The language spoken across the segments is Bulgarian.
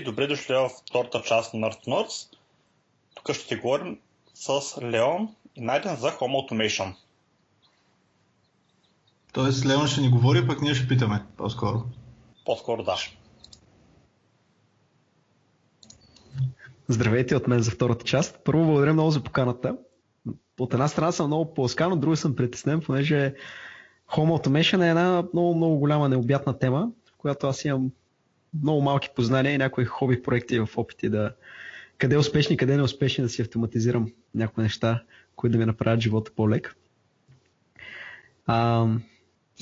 И добре дошли в втората част на Nerd Nerds. Тук ще говорим с Леон и Найден за Home Automation. Тоест Леон ще ни говори, пък ние ще питаме по-скоро. По-скоро да. Здравейте от мен за втората част. Първо благодаря много за поканата. От една страна съм много по-скан, от друга съм притеснен, понеже Home Automation е една много, много голяма необятна тема, в която аз имам много малки познания и някои хоби проекти в опити да къде е успешни, къде не успешни да си автоматизирам някои неща, които да ми направят живота по-лек. А,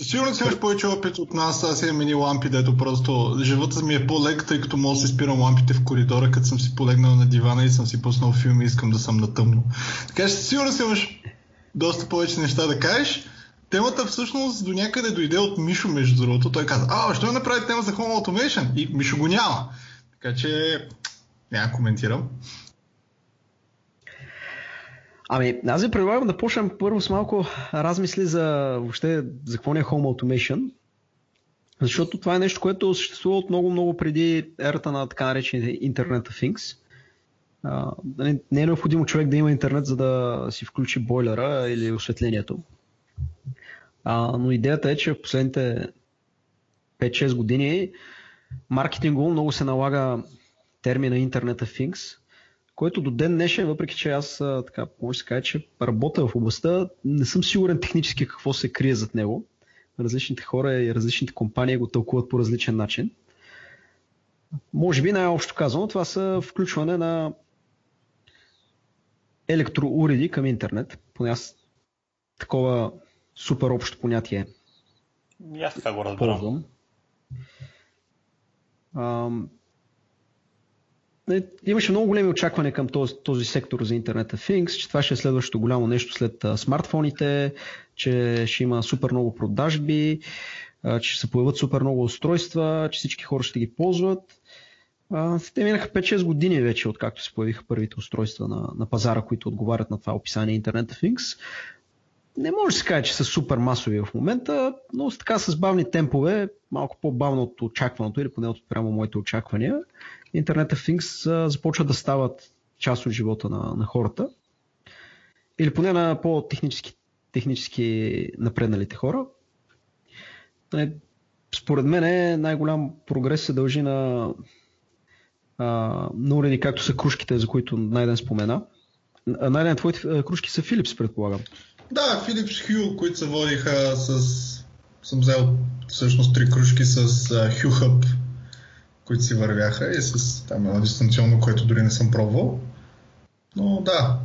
Сигурно си имаш повече опит от нас, аз имам мини лампи, дето просто живота ми е по-лек, тъй като мога да си спирам лампите в коридора, като съм си полегнал на дивана и съм си пуснал филми и искам да съм на тъмно. Така че сигурно си имаш доста повече неща да кажеш. Темата всъщност до някъде дойде от Мишо, между другото. Той каза, а, ще направи тема за Home Automation? И Мишо го няма. Така че няма коментирам. Ами, аз ви предлагам да почнем първо с малко размисли за въобще за какво не е Home Automation. Защото това е нещо, което съществува от много-много преди ерата на така наречените Internet of Things. Нали, не е необходимо човек да има интернет, за да си включи бойлера или осветлението. А, но идеята е, че в последните 5-6 години маркетингово много се налага термина Internet of Things, който до ден днешен, въпреки че аз така може да се каже, че работя в областта, не съм сигурен технически какво се крие зад него. Различните хора и различните компании го тълкуват по различен начин. Може би най-общо казано, това са включване на електроуреди към интернет. Поне аз такова супер общо понятие. И аз така го разбирам. имаше много големи очаквания към този, този сектор за Internet of Things, че това ще е следващото голямо нещо след а, смартфоните, че ще има супер много продажби, а, че ще се появят супер много устройства, че всички хора ще ги ползват. А, те минаха 5-6 години вече, откакто се появиха първите устройства на, на пазара, които отговарят на това описание Internet of Things не може да се каже, че са супер масови в момента, но с така с бавни темпове, малко по-бавно от очакваното или поне от прямо моите очаквания, Internet of Things започват да стават част от живота на, на хората. Или поне на по-технически технически напредналите хора. Нали, според мен най-голям прогрес се дължи на, на уреди, както са кружките, за които Найден спомена. Найден, твоите кружки са Philips, предполагам. Да, Philips Hue, които се водиха с... Съм взел всъщност три кружки с Hub, които си вървяха и с там едно дистанционно, което дори не съм пробвал. Но да,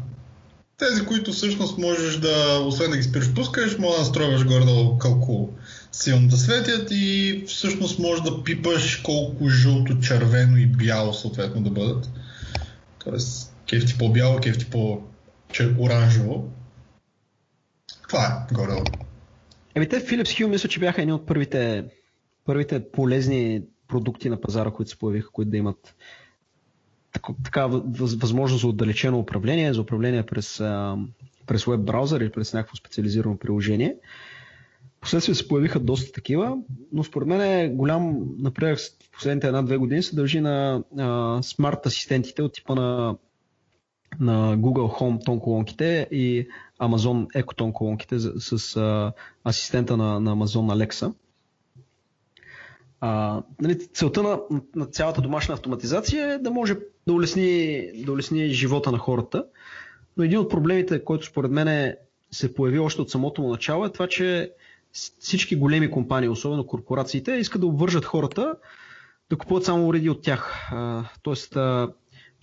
тези, които всъщност можеш да, освен да ги спираш пускаш, може да настройваш горе колко силно да светят и всъщност можеш да пипаш колко жълто, червено и бяло съответно да бъдат. Тоест, кефти по-бяло, кефти по-оранжево. Това е горе Еми те Philips Hue мисля, че бяха едни от първите, първите полезни продукти на пазара, които се появиха, които да имат така възможност за отдалечено управление, за управление през, през веб браузър или през някакво специализирано приложение. Последствие се появиха доста такива, но според мен е голям напредък в последните една-две години се дължи на смарт асистентите от типа на, на Google Home тон колонките и Amazon Ecoton колонките с, с а, асистента на, на Amazon Alexa. А, нали, целта на, на цялата домашна автоматизация е да може да улесни, да улесни живота на хората. Но един от проблемите, който според мен е, се появи още от самото му начало е това, че всички големи компании, особено корпорациите, искат да обвържат хората да купуват само уреди от тях. А, тоест, а,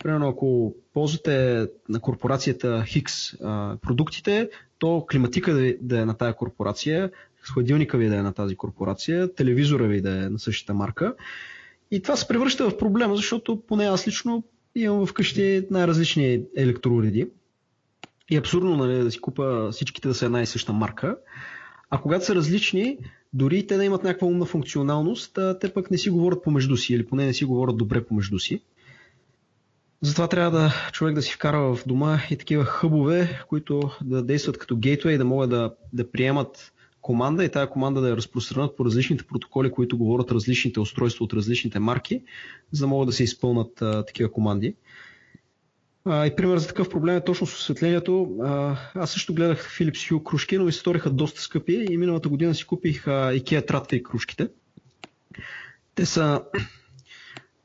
примерно ако ползвате на корпорацията Хикс продуктите, то климатика да, е на тая корпорация, хладилника ви да е на тази корпорация, телевизора ви да е на същата марка. И това се превръща в проблема, защото поне аз лично имам вкъщи най-различни електроуреди. И абсурдно нали, да си купа всичките да са една и съща марка. А когато са различни, дори те да имат някаква умна функционалност, те пък не си говорят помежду си или поне не си говорят добре помежду си. Затова трябва да човек да си вкара в дома и такива хъбове, които да действат като гейтвей, да могат да, да приемат команда и тази команда да я разпространят по различните протоколи, които говорят различните устройства от различните марки, за да могат да се изпълнат а, такива команди. А, и пример за такъв проблем е точно с осветлението. А, аз също гледах Philips Hue кружки, но ми се сториха доста скъпи и миналата година си купих а, IKEA Tradfake кружките. Те са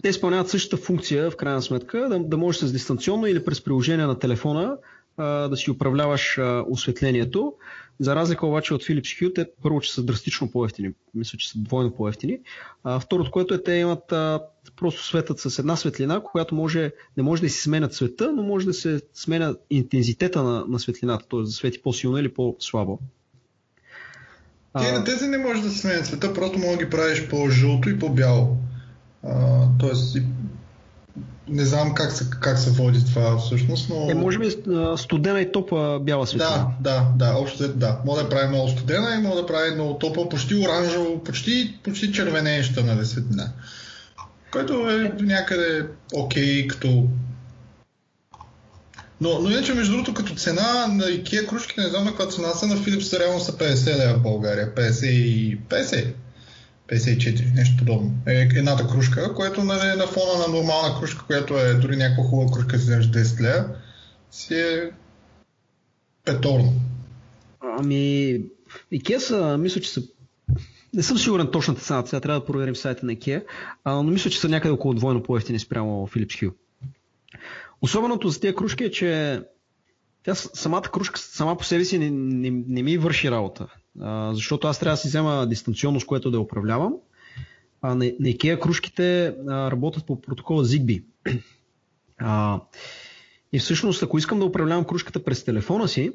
те изпълняват същата функция, в крайна сметка, да, да можеш с дистанционно или през приложение на телефона а, да си управляваш а, осветлението. За разлика обаче от Philips Hue, те първо, че са драстично по-ефтини, мисля, че са двойно по-ефтини. А, второто, което е, те имат а, просто светът с една светлина, която може, не може да си сменя цвета, но може да се сменя интензитета на, на светлината, т.е. да свети по-силно или по-слабо. Те на тези не може да се сменя цвета, просто може да ги правиш по-жълто и по-бяло. А, тоест, не знам как се, как се води това всъщност, но... Е, може би студена и топа бяла светлина. Да, да, да, общо да. Може да прави много студена и може да прави много топа, почти оранжево, почти, почти червенеща нали, светлина. Което е някъде окей, okay, като но, но иначе, между другото, като цена на IKEA кружките, не знам на каква цена са, на Philips реално са 50 лева в България. 50 и 50. 54, нещо подобно. Е, едната кружка, което нали, на фона на нормална кружка, която е дори някаква хубава кружка, си 10 лева, си е петорно. Ами, Икеа са, мисля, че са не съм сигурен точната цена, сега трябва да проверим сайта на IKEA, но мисля, че са някъде около двойно по-ефтини спрямо Philips Hue. Особеното за тези кружки е, че тя самата кружка сама по себе си не, не, не ми върши работа защото аз трябва да си взема дистанционно, с което да управлявам. А на, на IKEA кружките работят по протокола ZigBee. И всъщност, ако искам да управлявам кружката през телефона си,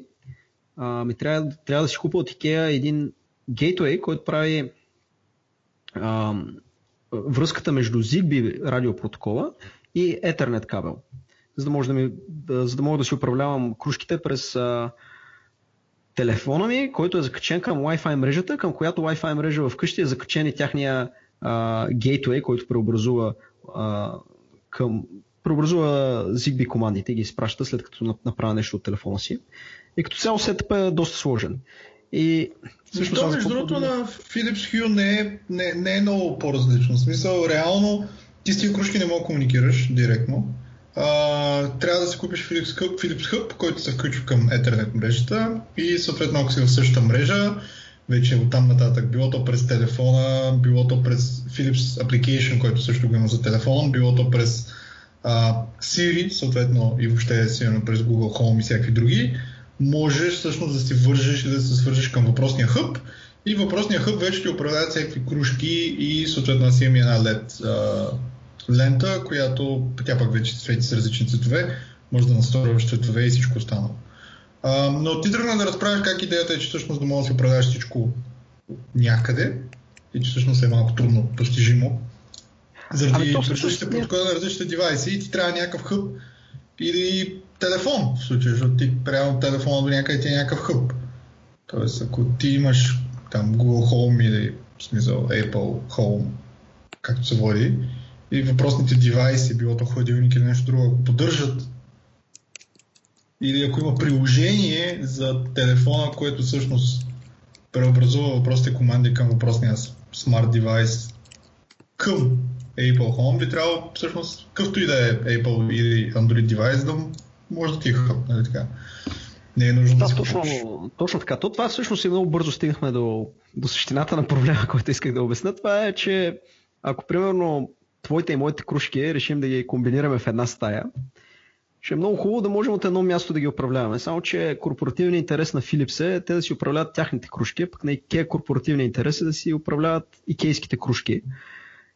а, ми трябва, трябва да си купя от IKEA един гейтвей, който прави а, връзката между ZigBee радиопротокола и Ethernet кабел. За да, може да, ми, за да мога да си управлявам кружките през а, телефона ми, който е закачен към Wi-Fi мрежата, към която Wi-Fi мрежа вкъщи е закачен и тяхния а, gateway, който преобразува а, към преобразува ZigBee командите и ги изпраща след като направя нещо от телефона си. И като цяло сетъп е доста сложен. И Защо между другото на Philips Hue не е, не, не е много по-различно. В смисъл, реално ти с тия кружки не мога да комуникираш директно трябва да си купиш Philips Hub, Philips Hub, който се включва към Ethernet мрежата и съответно ако си в същата мрежа, вече от там нататък, било то през телефона, било то през Philips Application, който също го има за телефон, било то през а, Siri, съответно и въобще сигурно през Google Home и всякакви други, можеш всъщност да си вържеш и да се свържеш към въпросния хъб и въпросния хъб вече ти управлява всякакви кружки и съответно си има една LED а, лента, която тя пък вече свети с различни цветове, може да насторяваш цветове и всичко останало. А, но ти тръгна да разправяш как идеята е, че всъщност да можеш да си управляваш всичко някъде и че всъщност е малко трудно постижимо. Заради ами, различните протоколи на различните девайси и ти трябва някакъв хъб или телефон в случая, защото ти реално телефона до някъде ти е някакъв хъб. Тоест, ако ти имаш там Google Home или в смисъл Apple Home, както се води, и въпросните девайси, било то хладилник или нещо друго, ако поддържат или ако има приложение за телефона, което всъщност преобразува въпросите команди към въпросния смарт девайс към Apple Home, би трябвало всъщност къвто и да е Apple или Android девайс да може да ти е хъп, нали така. Не е нужно да, да точно, точно така. То това всъщност и много бързо стигнахме до, до същината на проблема, който исках да обясня. Това е, че ако примерно твоите и моите кружки решим да ги комбинираме в една стая, ще е много хубаво да можем от едно място да ги управляваме. Само, че корпоративният интерес на Philips е те да си управляват тяхните кружки, пък на IKEA корпоративният интерес е да си управляват икейските кружки.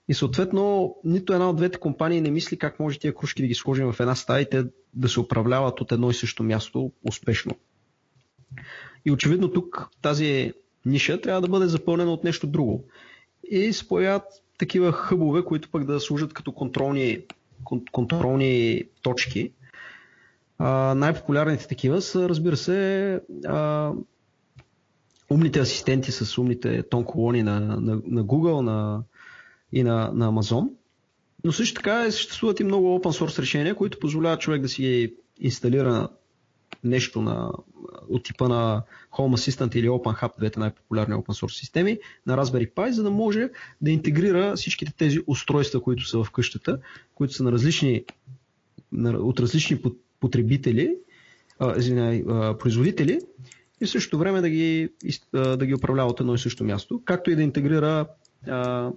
И съответно, нито една от двете компании не мисли как може тия кружки да ги сложим в една стая и те да се управляват от едно и също място успешно. И очевидно тук тази ниша трябва да бъде запълнена от нещо друго. И се появяват такива хъбове, които пък да служат като контролни, контролни точки. А, най-популярните такива са, разбира се, а, умните асистенти с умните тон колони на, на, на Google на, и на, на Amazon. Но също така съществуват и много open source решения, които позволяват човек да си инсталира нещо на, от типа на Home Assistant или OpenHub, двете най-популярни open source системи, на Raspberry Pi, за да може да интегрира всичките тези устройства, които са в къщата, които са на различни, на, от различни потребители, а, производители и в същото време да ги, да ги управлява от едно и също място, както и да интегрира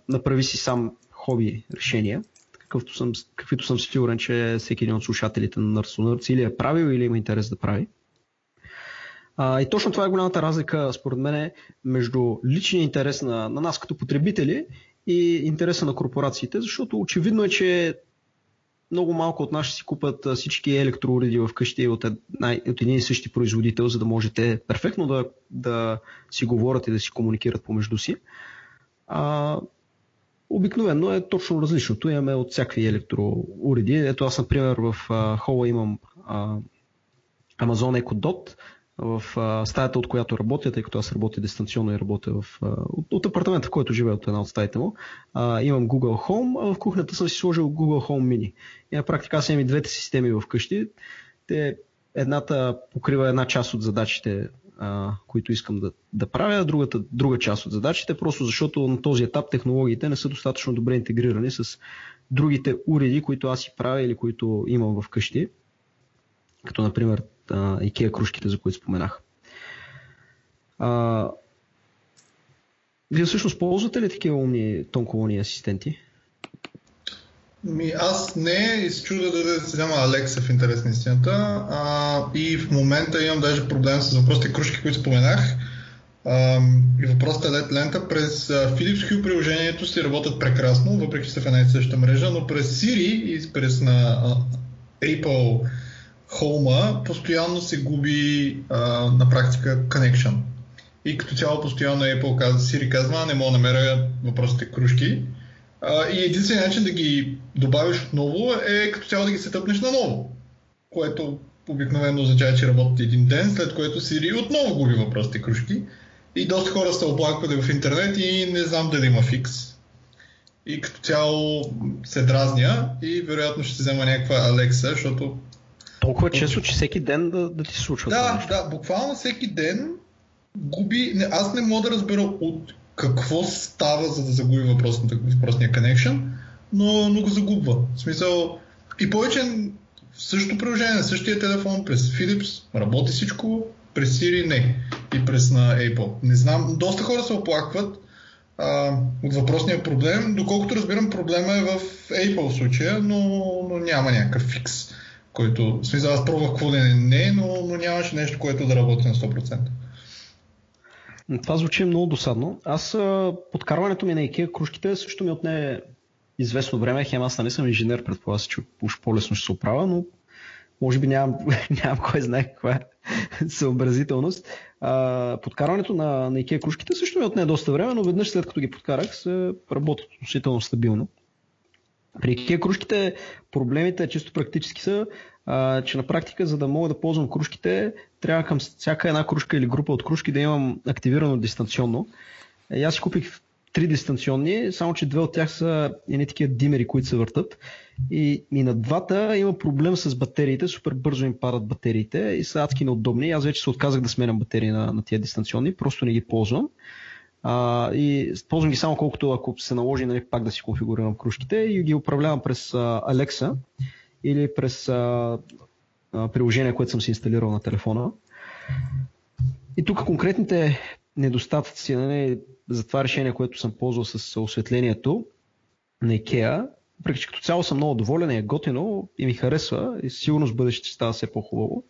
направи си сам хоби решения, какъвто съм, каквито съм сигурен, че всеки един от слушателите на Nerds или е правил или има интерес да прави. А, и точно това е голямата разлика, според мен, между личния интерес на, на нас като потребители и интереса на корпорациите, защото очевидно е, че много малко от нас ще си купат всички електроуреди в къщи от, една, от един и същи производител, за да можете перфектно да, да си говорят и да си комуникират помежду си. А, обикновено е точно различното. Имаме от всякакви електроуреди. Ето аз, например, в хола имам а, Amazon Echo Dot, в а, стаята, от която работя, тъй като аз работя дистанционно и работя в, а, от, от апартамента, в който живея от една от стаите му, а, имам Google Home, а в кухнята съм си сложил Google Home Mini. И на практика аз имам и двете системи в къщи. Те, едната покрива една част от задачите, а, които искам да, да правя, другата, друга част от задачите, просто защото на този етап технологиите не са достатъчно добре интегрирани с другите уреди, които аз си правя или които имам в къщи. Като, например, IKEA кружките, за които споменах. А, вие всъщност ползвате ли такива умни тонколони асистенти? Ми, аз не и се чуда да се взема Алекса в интерес на истината. А, и в момента имам даже проблем с въпросите кружки, които споменах. А, и въпросът е лед лента. През Philips Hue приложението си работят прекрасно, въпреки че са в една и съща мрежа, но през Siri и през на Apple Home постоянно се губи а, на практика connection. И като цяло постоянно Apple казва, Siri казва, не мога да намеря въпросите кружки. А, и единственият начин да ги добавиш отново е като цяло да ги сетъпнеш наново. Което обикновено означава, че работи един ден, след което Siri отново губи въпросите кружки. И доста хора се оплакват в интернет и не знам дали има фикс. И като цяло се дразня и вероятно ще се взема някаква Alexa, защото толкова често, че всеки ден да, да ти се случва. Да, да, буквално всеки ден губи. Не, аз не мога да разбера от какво става, за да загуби въпросния connection, но, но го загубва. В смисъл, и повече в същото приложение, на същия телефон, през Philips, работи всичко, през Siri не. И през на Apple. Не знам, доста хора се оплакват а, от въпросния проблем. Доколкото разбирам, проблема е в Apple случая, но, но няма някакъв фикс който, в смисъл, аз пробвах какво да не, но, но нямаше нещо, което да работи на 100%. Това звучи много досадно. Аз подкарването ми на IKEA кружките също ми отне известно време. Хем аз не съм инженер, предполага се, че уж по-лесно ще се оправя, но може би нямам, нямам кой знае каква е съобразителност. А, подкарването на, на IKEA кружките също ми отне доста време, но веднъж след като ги подкарах се работят относително стабилно. При IKEA кружките проблемите чисто практически са, а, че на практика, за да мога да ползвам кружките, трябва към всяка една кружка или група от кружки да имам активирано дистанционно. И аз си купих три дистанционни, само че две от тях са едни такива димери, които се въртат. И, и на двата има проблем с батериите, супер бързо им падат батериите и са адски неудобни. Аз вече се отказах да сменям батерии на, на тия дистанционни, просто не ги ползвам. А, и ползвам ги само колкото ако се наложи нали, пак да си конфигурирам кружките и ги управлявам през а, Alexa или през а, а, приложение, което съм си инсталирал на телефона. И тук конкретните недостатъци нали, за това решение, което съм ползвал с осветлението на IKEA, въпреки че като цяло съм много доволен е готино и ми харесва и сигурно с бъдеще ще става все по-хубаво.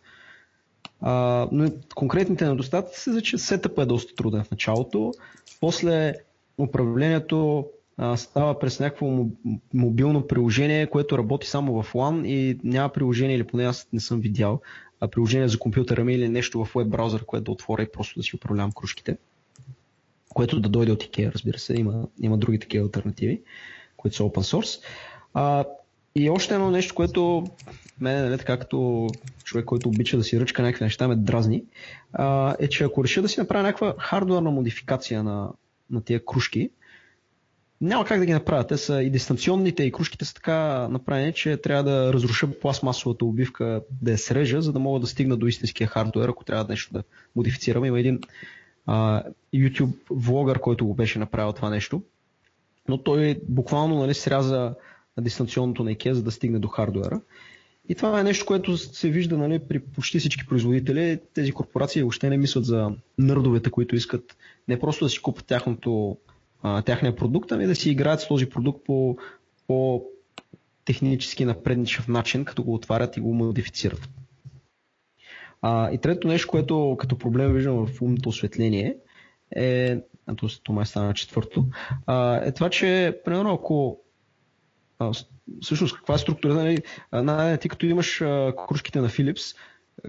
А, но конкретните недостатъци са, че сетъпът е доста труден в началото. После управлението става през някакво мобилно приложение, което работи само в LAN и няма приложение, или поне аз не съм видял, а приложение за компютъра ми или нещо в веб браузър, което да отворя и просто да си управлявам кружките. Което да дойде от IKEA, разбира се, има, има други такива альтернативи, които са open source. А, и още едно нещо, което мен, нали, така като човек, който обича да си ръчка някакви неща, ме дразни, а, е, че ако реша да си направя някаква хардуерна модификация на, на тия кружки, няма как да ги направя. Те са и дистанционните, и кружките са така направени, че трябва да разруша пластмасовата обивка, да я срежа, за да мога да стигна до истинския хардуер, ако трябва нещо да модифицирам. Има един а, YouTube влогър, който го беше направил това нещо, но той буквално нали, сряза дистанционното на IKEA, за да стигне до хардуера. И това е нещо, което се вижда нали, при почти всички производители. Тези корпорации въобще не мислят за нърдовете, които искат не просто да си купят тяхното, тяхния продукт, ами да си играят с този продукт по, по технически напредничав начин, като го отварят и го модифицират. А, и трето нещо, което като проблем виждам в умното осветление е, а то, това май стана четвърто, а, е това, че примерно ако а, всъщност каква е структура, нали, а, ти като имаш а, кружките на Philips,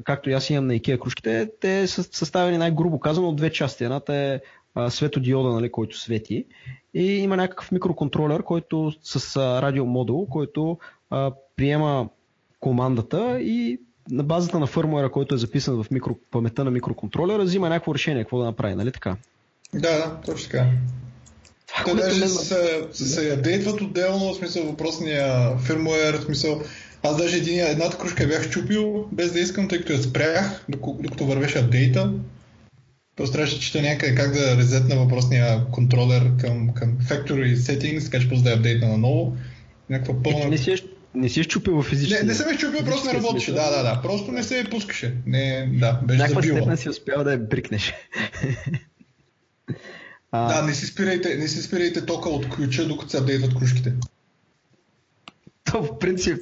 както и аз имам на IKEA кружките, те са съставени най-грубо казано от две части. Едната е а, светодиода, нали, който свети и има някакъв микроконтролер, който с а, радиомодул, който а, приема командата и на базата на фърмуера, който е записан в микро, паметта на микроконтролера, взима някакво решение какво да направи, нали така? Да, да, точно така. Те даже се, се ядейтват отделно, в смисъл въпросния фирмуер, в смисъл аз даже един, едната кружка бях чупил без да искам, тъй като я спрях, докато вървеше апдейта. Просто трябваше чета някъде как да резетна въпросния контролер към, към Factory Settings, така че после да я апдейтна наново. Някаква пълна... Не си, е, не си е щупил в физически. Не, не съм е щупил, просто не работеше. Да, да, да. Просто не се пускаше. Не, да, беше Някаква степен си успял да я брикнеш. а... Да, не си, спирайте, не си спирайте тока от ключа, докато се апдейтват кружките. То в принцип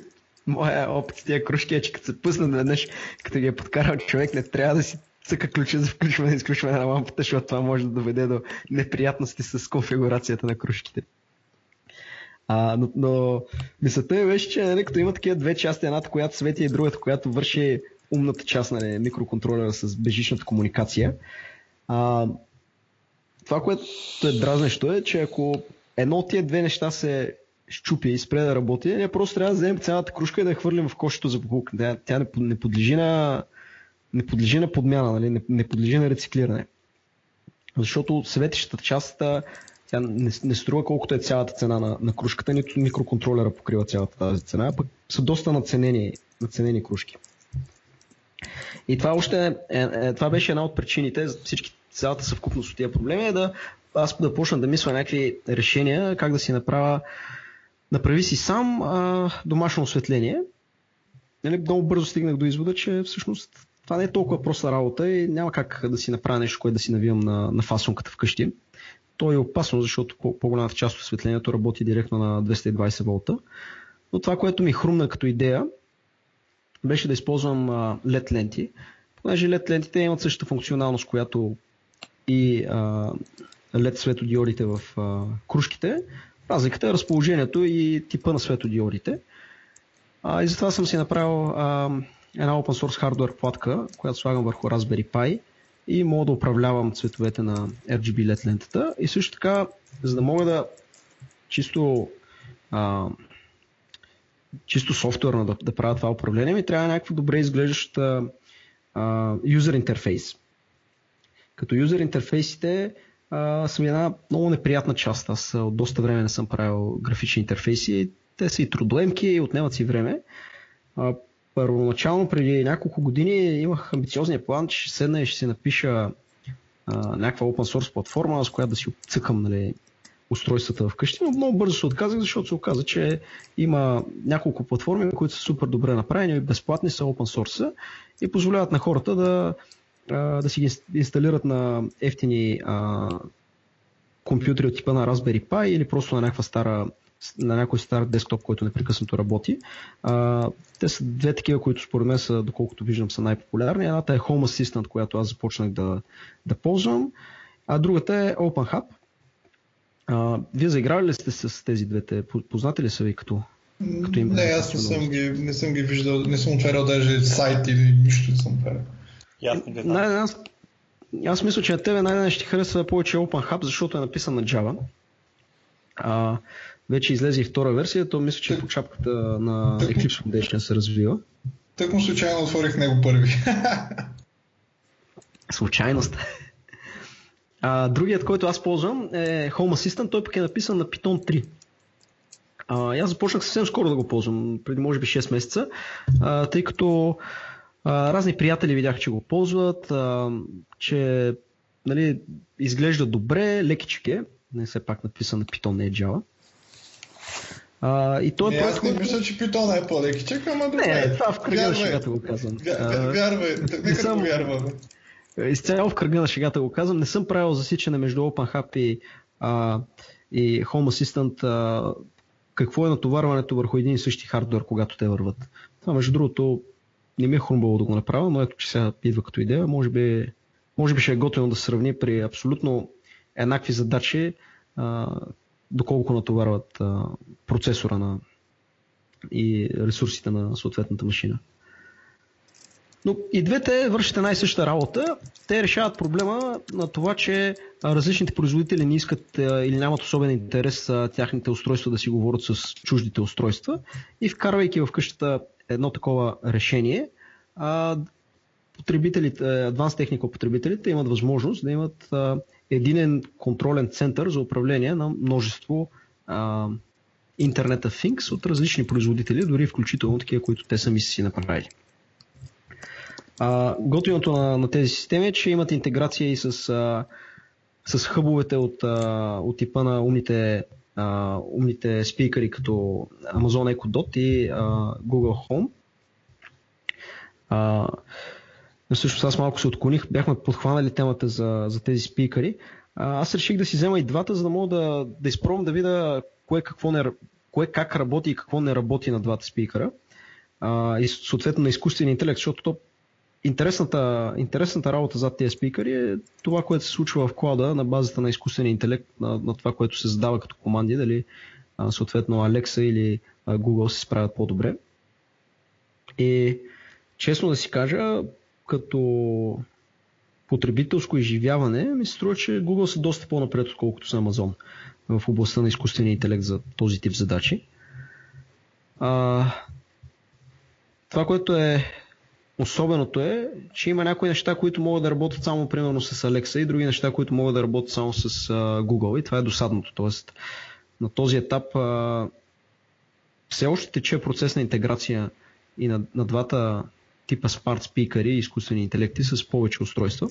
моя опит с тия кружки е, че като се пусна веднъж, като ги е подкарал човек, не трябва да си цъка ключа за включване и изключване на лампата, защото това може да доведе до неприятности с конфигурацията на кружките. А, но, но мисълта е беше, че нали, като има такива две части, едната, която свети и другата, която върши умната част на нали, микроконтролера с бежичната комуникация. А, това, което е дразнещо е, че ако едно от тия две неща се щупи и спре да работи, ние просто трябва да вземем цялата кружка и да я хвърлим в кошето за покупка. Тя, не, подлежи на, не подлежи на подмяна, нали? не, не подлежи на рециклиране. Защото светещата част тя не, не струва колкото е цялата цена на, на кружката, нито микроконтролера покрива цялата тази цена, пък са доста наценени, наценени кружки. И това още е, е, това беше една от причините, всички цялата съвкупност от тия проблеми е да аз да почна да мисля някакви решения, как да си направя направи си сам а, домашно осветление. Нали, много бързо стигнах до извода, че всъщност това не е толкова проста работа и няма как да си направя нещо, което да си навивам на, на фасонката вкъщи. То е опасно, защото по-голямата част от осветлението работи директно на 220 волта. Но това, което ми хрумна като идея, беше да използвам LED ленти, понеже LED лентите имат същата функционалност, която и а, LED светодиодите в кружките. Разликата е разположението и типа на светодиодите. И затова съм си направил една open source hardware платка, която слагам върху Raspberry Pi и мога да управлявам цветовете на RGB LED лентата. И също така, за да мога да чисто а, чисто софтуерно да, да правя това управление, ми трябва някаква добре изглеждаща юзер интерфейс. Като юзер интерфейсите а, са една много неприятна част. Аз от доста време не съм правил графични интерфейси. Те са и трудоемки и отнемат си време. А, първоначално преди няколко години имах амбициозния план, че ще седна и ще си напиша а, някаква open source платформа, с която да си цъкам нали, устройствата вкъщи, но много бързо се отказах, защото се оказа, че има няколко платформи, които са супер добре направени, безплатни са open source и позволяват на хората да, да си ги инсталират на ефтини а, компютри от типа на Raspberry Pi или просто на някаква стара на някой стар десктоп, който непрекъснато работи. А, те са две такива, които според мен са, доколкото виждам, са най-популярни. Едната е Home Assistant, която аз започнах да, да ползвам, а другата е OpenHub. А, вие заиграли ли сте с тези двете? Познати ли са ви като, като им? Не, аз не съм, ги, не съм ги виждал, не съм отварял даже сайт или нищо не съм отварял. Не, аз, аз мисля, че на тебе най-най ще ти харесва повече OpenHub, защото е написан на Java. А, вече излезе и втора версия, то мисля, че по чапката на Eclipse Foundation се развива. Тък му случайно отворих него първи. Случайност. А, другият, който аз ползвам е Home Assistant, той пък е написан на Python 3. А, аз започнах съвсем скоро да го ползвам, преди може би 6 месеца, а, тъй като а, разни приятели видях, че го ползват, а, че нали, изглежда добре, лекичък е, не все пак написан на Python, не е Java. А, и той не, аз не мисля, че Python е по-лекичък, ама добре. Не, това в кръга на шегата го казвам. Вярвай, нека съм... вярваме. Изцяло в кръга на шегата го казвам. Не съм правил засичане между OpenHub и, а, и Home Assistant а, какво е натоварването върху един и същи хардвер, когато те върват. Това, между другото, не ми е хрумбало да го направя, но ето, че сега идва като идея. Може би, може би ще е готино да се сравни при абсолютно еднакви задачи, а, доколко натоварват а, процесора на, и ресурсите на съответната машина. Но и двете вършат една и съща работа. Те решават проблема на това, че различните производители не искат или нямат особен интерес тяхните устройства да си говорят с чуждите устройства и вкарвайки в къщата едно такова решение, потребителите, Advanced Technical потребителите имат възможност да имат единен контролен център за управление на множество Internet of Things от различни производители, дори включително такива, които те сами са си направили. А, готиното на, на тези системи е, че имат интеграция и с, а, с хъбовете от, а, от типа на умните, а, умните спикъри като Amazon Echo Dot и а, Google Home. А, също аз малко се отклоних, бяхме подхванали темата за, за тези спикъри. Аз реших да си взема и двата, за да мога да, да изпробвам да видя кое, какво не, кое как работи и какво не работи на двата спикъра. А, и съответно на изкуствения интелект, защото то интересната, интересната работа зад тези спикъри е това, което се случва в клада на базата на изкуствения интелект, на, на това, което се задава като команди, дали а, съответно Alexa или а, Google се справят по-добре. И честно да си кажа, като потребителско изживяване, ми се струва, че Google са доста по-напред, отколкото са Amazon в областта на изкуствения интелект за този тип задачи. А, това, което е Особеното е, че има някои неща, които могат да работят само примерно с Alexa и други неща, които могат да работят само с uh, Google и това е досадното. Тоест на този етап uh, все още тече процес на интеграция и на, на двата типа смарт спикъри и изкуствени интелекти с повече устройства.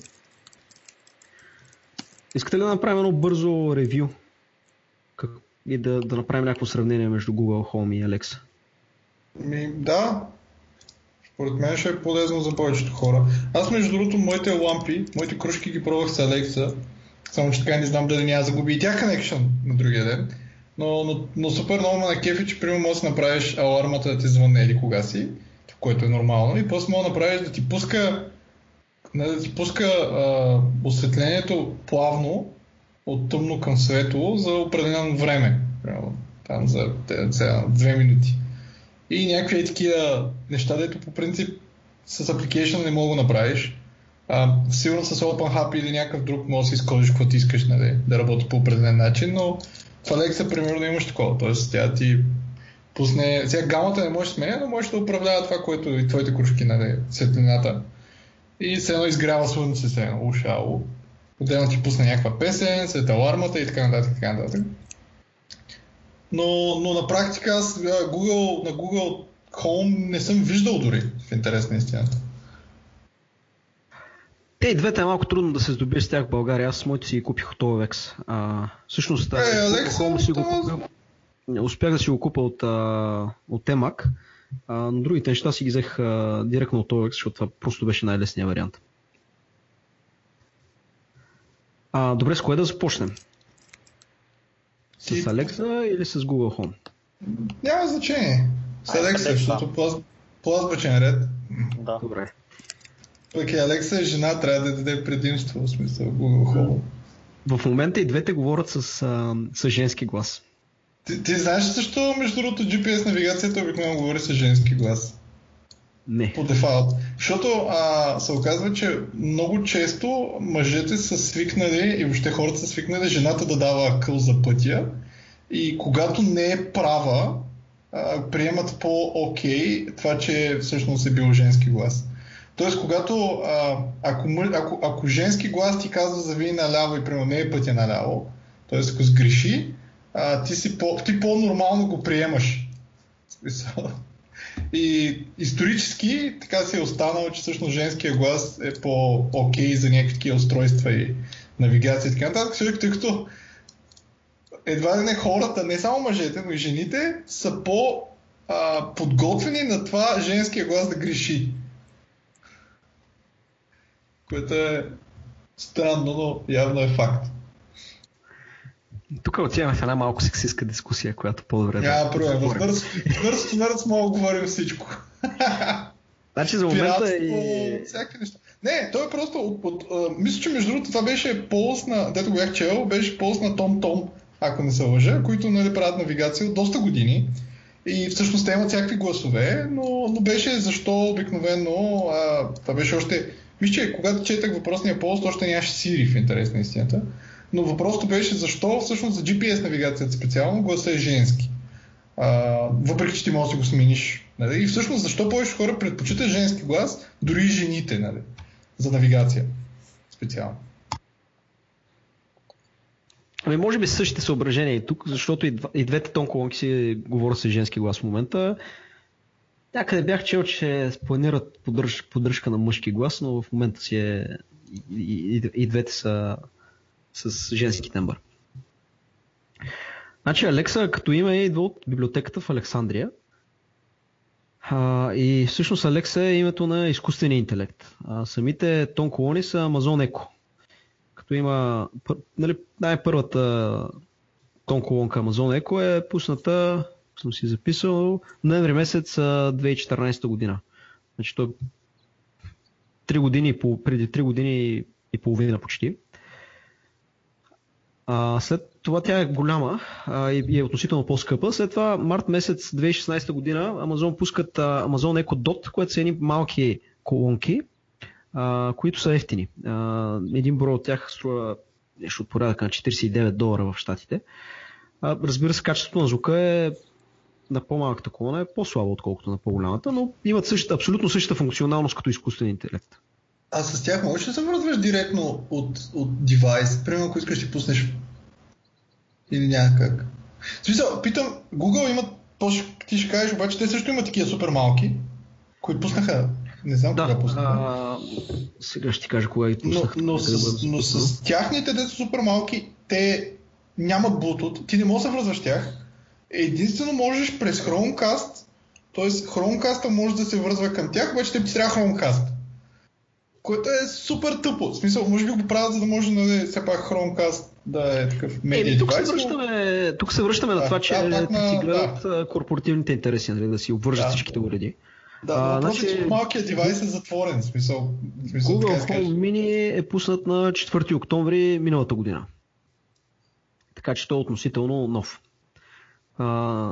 Искате ли да направим едно бързо ревю как, и да, да направим някакво сравнение между Google Home и Alexa? Ми, да, според мен ще е полезно за повечето хора. Аз между другото, моите лампи, моите кружки ги пробвах с Alexa, само че така не знам дали няма загуби и тя connection на другия ден. Но, но, но супер много ме на кефи, че примерно можеш да направиш алармата да ти звънне или кога си, което е нормално, и после можеш да направиш да ти пуска да ти пуска а, осветлението плавно от тъмно към светло за определено време. Там за, за две минути и някакви такива неща, дето по принцип с application не мога да направиш. А, сигурно с OpenHub или някакъв друг може да си изкодиш каквото искаш нали, да работи по определен начин, но в Alexa примерно имаш такова. Тоест тя ти пусне... Сега гамата не може да сменя, но може да управлява това, което и твоите кружки, нали, светлината. И се едно изгрява слънце, се едно ушало. Отделно ти пусне някаква песен, след алармата и така нататък, така нататък. Но, но на практика аз Google, на Google Home не съм виждал дори в интерес на истината. Те и двете е малко трудно да се здобиеш с тях в България. Аз с моите си купих от OLX. А, всъщност, е, Home си го купих. Успях да си го купа от, а, от Emac, а, но другите неща си ги взех а, директно от OLX, защото това просто беше най-лесният вариант. А, добре, с кое да започнем? С Alexa или с Google Home? Няма значение. С Alexa, защото плазбачен ред. Да. Добре. Пък и Alexa е жена, трябва да даде предимство, в смисъл Google Home. В момента и двете говорят с, а, с женски глас. Ти, ти знаеш защо, между другото, GPS навигацията обикновено говори с женски глас? Не. По дефалт. Защото а, се оказва, че много често мъжете са свикнали и въобще хората са свикнали жената да дава къл за пътя и когато не е права, а, приемат по-окей това, че всъщност е бил женски глас. Тоест, когато а, ако, ако, ако женски глас ти казва завини наляво и примерно не е пътя наляво, т.е. ако сгреши, а, ти, си по, ти по-нормално го приемаш. И исторически така си е останало, че всъщност женския глас е по-окей за някакви такива устройства и навигация и така нататък, тъй като едва ли не хората, не само мъжете, но и жените са по подготвени на това женския глас да греши. Което е странно, но явно е факт. Тук отиваме в една малко сексистка дискусия, която по-добре Няма проблем. В Нърс Нърс мога да говорим всичко. Значи за момента и... Всякакви неща. Не, той е просто от, от, от, мисля, че между другото това беше полз на, дето го бях чел, беше полз на Том Том, ако не се лъжа, които нали, правят навигация от доста години. И всъщност те имат всякакви гласове, но, но беше защо обикновено, а, това беше още, мисля, че когато четах въпросния пост, още нямаше Siri в интерес на истината, но въпросът беше защо всъщност за GPS навигацията специално гласа е женски. А, въпреки, че ти можеш да го смениш. Нали? И всъщност защо повече хора предпочитат женски глас, дори и жените, нали? за навигация специално. Ами може би същите съображения и тук, защото и, и двете тон колонки си говорят с женски глас в момента. Някъде бях чел, че планират поддръж, поддръжка на мъжки глас, но в момента си е и, и, и двете са с женски тембър. Значи Алекса като име е идва от библиотеката в Александрия. А, и всъщност Алекса е името на изкуствения интелект. А самите тон колони са Amazon Echo като има нали, най-първата тон колонка Amazon Echo е пусната, съм си записал, ноември месец 2014 година. Значи той 3 години, преди 3 години и половина почти. След това тя е голяма а, и е относително по-скъпа. След това март месец 2016 година Amazon пускат а, Amazon Echo Dot, което са едни малки колонки, а, които са ефтини. А, един брой от тях струва нещо от порядъка на 49 долара в Штатите. Разбира се, качеството на звука е на по-малката колона е по-слабо, отколкото на по-голямата, но имат същата, абсолютно същата функционалност като изкуствен интелект. А с тях можеш да се връзваш директно от, от девайс? Примерно, ако искаш да пуснеш или някак. В смисъл, питам, Google имат, ти ще кажеш, обаче те също имат такива супер малки, които пуснаха не знам да, кога пуснаха. Сега ще ти кажа кога ги пуснаха. Но, но, с, но с тяхните, деца супер малки, те нямат Bluetooth, ти не можеш да се връзваш тях. Единствено можеш през Chromecast, т.е. Chromecast може да се връзва към тях, обаче те ти трябва Chromecast. Което е супер тъпо. В смисъл, може би го правят, за да може нали, все пак Chromecast да е такъв медиа е, тук, се връщаме, тук се връщаме да, на това, че да, си гледат да. корпоративните интереси, нали, да си обвържат да. всичките уреди. Да, а, въпросът значи, е, че малкият девайс е затворен. Смисъл, смисъл Google Home Mini е пуснат на 4 октомври миналата година. Така че той е относително нов. А,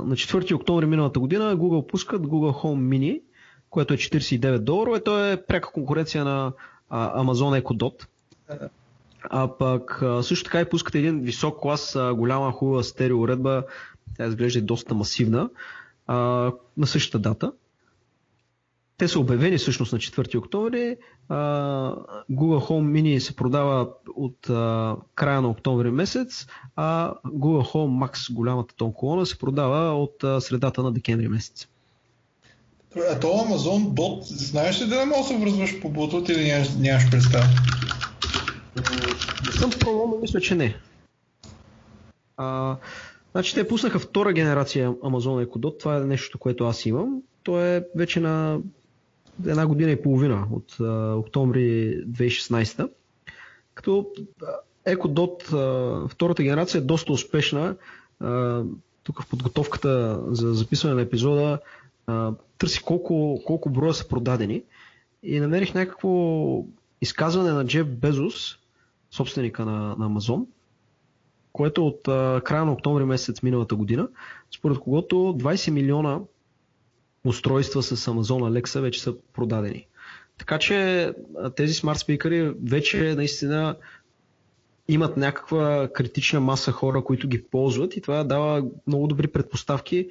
на 4 октомври миналата година Google пускат Google Home Mini, което е 49 долара. Той е пряка конкуренция на а, Amazon Echo Dot. А пък също така и пускат един висок клас, голяма хубава стереоуредба, тя изглежда доста масивна, а, на същата дата. Те са обявени всъщност на 4 октомври. Google Home Mini се продава от края на октомври месец, а Google Home Max, голямата тон колона, се продава от средата на декември месец. А то Amazon Bot, знаеш ли да не можеш да се връзваш по Bluetooth или нямаш, нямаш представа? Пробвал, но мисля, че не. А, значи те пуснаха втора генерация Amazon Echo Dot. Това е нещо, което аз имам. То е вече на една година и половина от а, октомври 2016. Като EcoDot, а, втората генерация е доста успешна. А, тук в подготовката за записване на епизода а, търси колко, колко броя са продадени и намерих някакво изказване на Джеф Безос, собственика на, на Amazon, което от а, края на октомври месец миналата година, според когото 20 милиона устройства с Amazon Alexa вече са продадени. Така че тези смарт спикъри вече наистина имат някаква критична маса хора, които ги ползват и това дава много добри предпоставки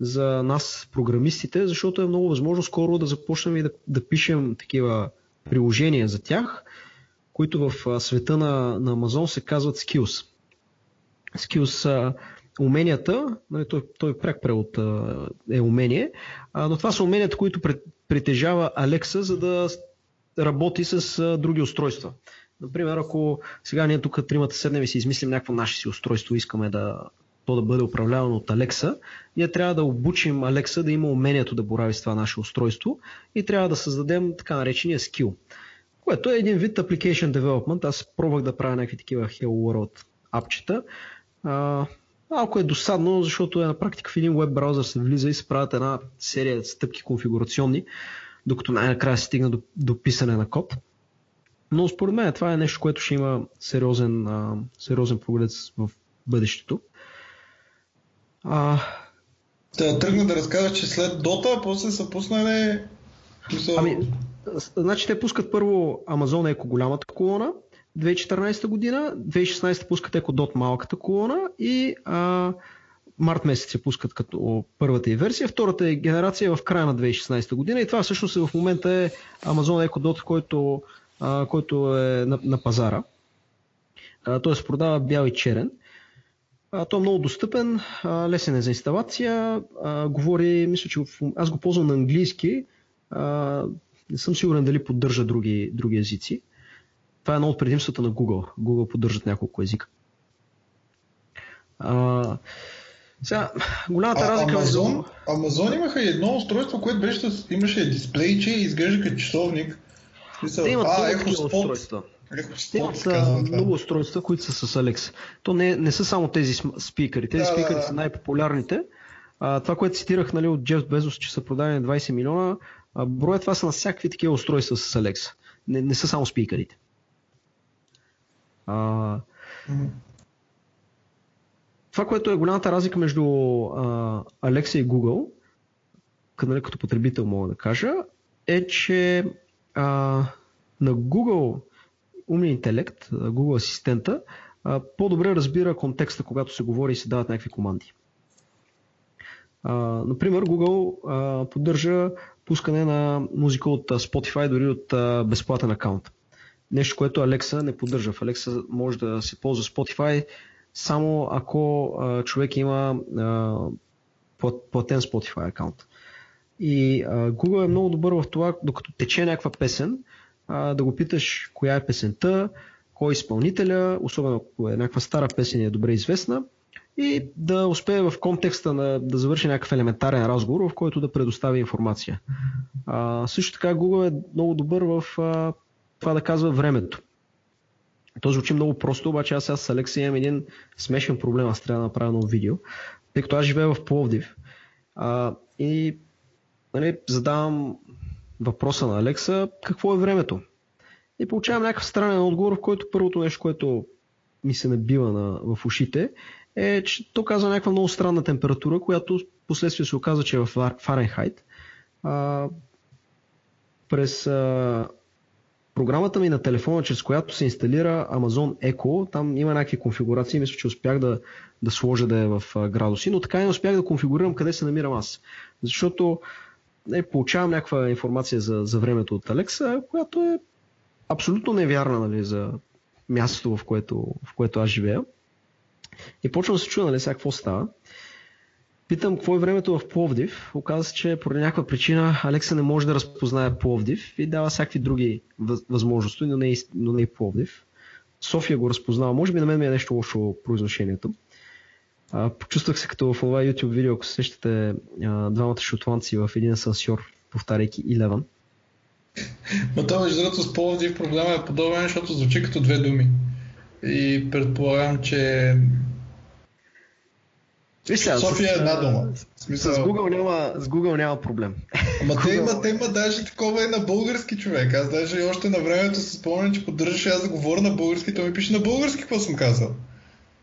за нас, програмистите, защото е много възможно скоро да започнем и да, да пишем такива приложения за тях, които в света на, на Amazon се казват skills. Skills уменията, нали, той, той пряк превод е умение, но това са уменията, които притежава Алекса, за да работи с други устройства. Например, ако сега ние тук тримата седнем и си измислим някакво наше си устройство, искаме да, то да бъде управлявано от Алекса, ние трябва да обучим Алекса да има умението да борави с това наше устройство и трябва да създадем така наречения скил, което е един вид application development. Аз пробвах да правя някакви такива Hello World апчета. А, малко е досадно, защото е на практика в един веб браузър се влиза и се правят една серия стъпки конфигурационни, докато най-накрая се стигна до, до писане на код. Но според мен това е нещо, което ще има сериозен, а, сериозен прогрес в бъдещето. А... Да, тръгна да разказваш, че след Дота, после са пуснали... Ами, значи те пускат първо Amazon Eco голямата колона, 2014 година, 2016 пускат Dot малката колона и а, март месец се пускат като първата и версия. Втората е генерация в края на 2016 година и това всъщност е в момента е Amazon Echo Dot, който, а, който е на, на пазара. Се продава бял и черен. А, той е много достъпен, а, лесен е за инсталация, а, говори, мисля, че в, аз го ползвам на английски, а, не съм сигурен дали поддържа други, други езици. Това е едно от предимствата на Google. Google поддържат няколко езика. А, сега, голямата а, разлика Амазон, между... Амазон имаха едно устройство, което беше, имаше дисплейче и изглежда като часовник. Те имат а, много устройства. Те имат много устройства, които са с Alexa. То не, не са само тези спикъри. Тези да, спикъри да, да. са най-популярните. А, това, което цитирах нали, от Джеф Безос, че са продадени 20 милиона, броя това са на всякакви такива устройства с Alexa. Не, не са само спикърите. А. Това, което е голямата разлика между а, Alexa и Google, като, нали, като потребител мога да кажа, е, че а, на Google умния интелект, Google асистента, а, по-добре разбира контекста, когато се говори и се дават някакви команди. А, например, Google а, поддържа пускане на музика от Spotify, дори от безплатен акаунт. Нещо, което Alexa не поддържа. В Alexa може да се ползва Spotify само ако човек има платен Spotify акаунт. И Google е много добър в това, докато тече някаква песен, да го питаш коя е песента, кой е изпълнителя, особено ако е някаква стара песен и е добре известна, и да успее в контекста на, да завърши някакъв елементарен разговор, в който да предостави информация. А, също така Google е много добър в а, това да казва времето. То звучи много просто, обаче аз сега с Алекса имам един смешен проблем, аз трябва да направя ново видео, тъй като аз живея в Пловдив. А, и нали, задавам въпроса на Алекса, какво е времето? И получавам някакъв странен отговор, в който първото нещо, което ми се набива на, в ушите, е, че то казва някаква много странна температура, която последствие се оказа, че е в Фаренхайт. А, през а, програмата ми на телефона, чрез която се инсталира Amazon Echo, там има някакви конфигурации, мисля, че успях да, да сложа да е в градуси, но така и не успях да конфигурирам къде се намирам аз. Защото не, получавам някаква информация за, за времето от Alexa, която е абсолютно невярна нали, за мястото, в което, в което аз живея. И почвам да се чуя, нали, сега какво става. Питам какво е времето в Пловдив. Оказва се, че поради някаква причина Алекса не може да разпознае Пловдив и дава всякакви други възможности, но не, но не и Пловдив. София го разпознава. Може би на мен ми е нещо лошо произношението. А, почувствах се като в това YouTube видео, ако се сещате а, двамата шотландци в един асансьор, повтаряйки Eleven. Но това между другото с Пловдив проблема е подобен, защото звучи като две думи. И предполагам, че Виж София е една дума. Смисъл... С, Google няма, с Google няма проблем. Ама Google... те има, те има даже такова и на български човек. Аз даже още на времето се спомням, че поддържаше аз да говоря на български, той ми пише на български какво съм казал.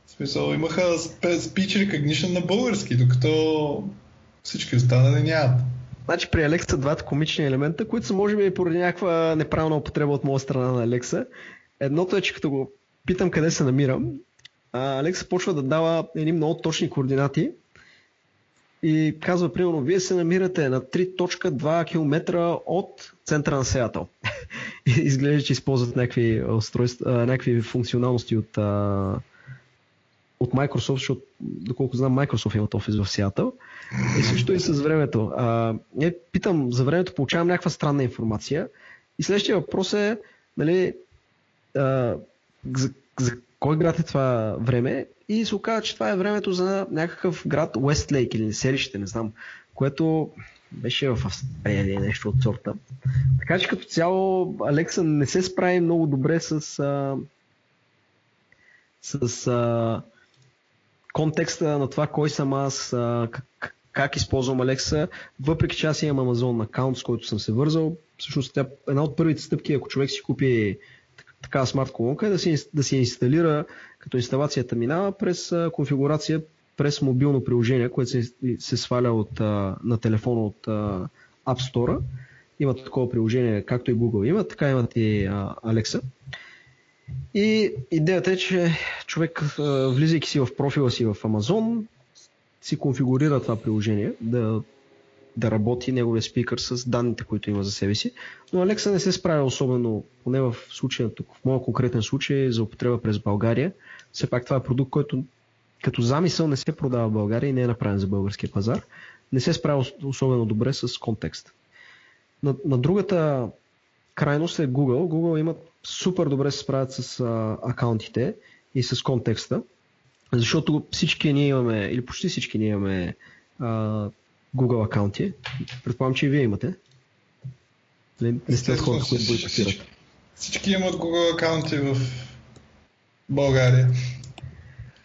В смисъл, имаха speech recognition на български, докато всички останали нямат. Значи при Алекса двата комични елемента, които са може би поради някаква неправилна употреба от моя страна на Алекса. Едното е, че като го питам къде се намирам, Алекса почва да дава едни много точни координати и казва, примерно, вие се намирате на 3.2 км от центъра на Сеатъл. Изглежда, че използват някакви, устройства, някакви функционалности от, от Microsoft, защото, доколко знам, Microsoft имат офис в Сеатъл. И също и с времето. А, е, питам за времето, получавам някаква странна информация. И следващия въпрос е, нали, а, за, за кой град е това време? И се оказа, че това е времето за някакъв град Уестлейк или селище, не знам, което беше в Австралия или нещо от сорта. Така че като цяло Алекса не се справи много добре с, а, с а, контекста на това кой съм аз, а, как, как използвам Алекса, въпреки че аз имам Amazon аккаунт, с който съм се вързал. Всъщност тя, една от първите стъпки, ако човек си купи такава смарт колонка, е да си, да си инсталира, като инсталацията минава през конфигурация през мобилно приложение, което се, се сваля от, на телефона от App Store. Има такова приложение, както и Google има, така имат и Alexa. И идеята е, че човек, влизайки си в профила си в Amazon, си конфигурира това приложение да, да работи неговия спикър с данните, които има за себе си. Но Alexa не се справя особено, поне в случая, тук, в моя конкретен случай, за употреба през България. Все пак това е продукт, който като замисъл не се продава в България и не е направен за българския пазар. Не се справя особено добре с контекст. На, на другата крайност е Google. Google имат супер добре се справят с а, акаунтите и с контекста, защото всички ние имаме, или почти всички ние имаме а, Google акаунти. Предполагам, че и вие имате. Не, не сте от хората, които всички, всички имат Google акаунти в България.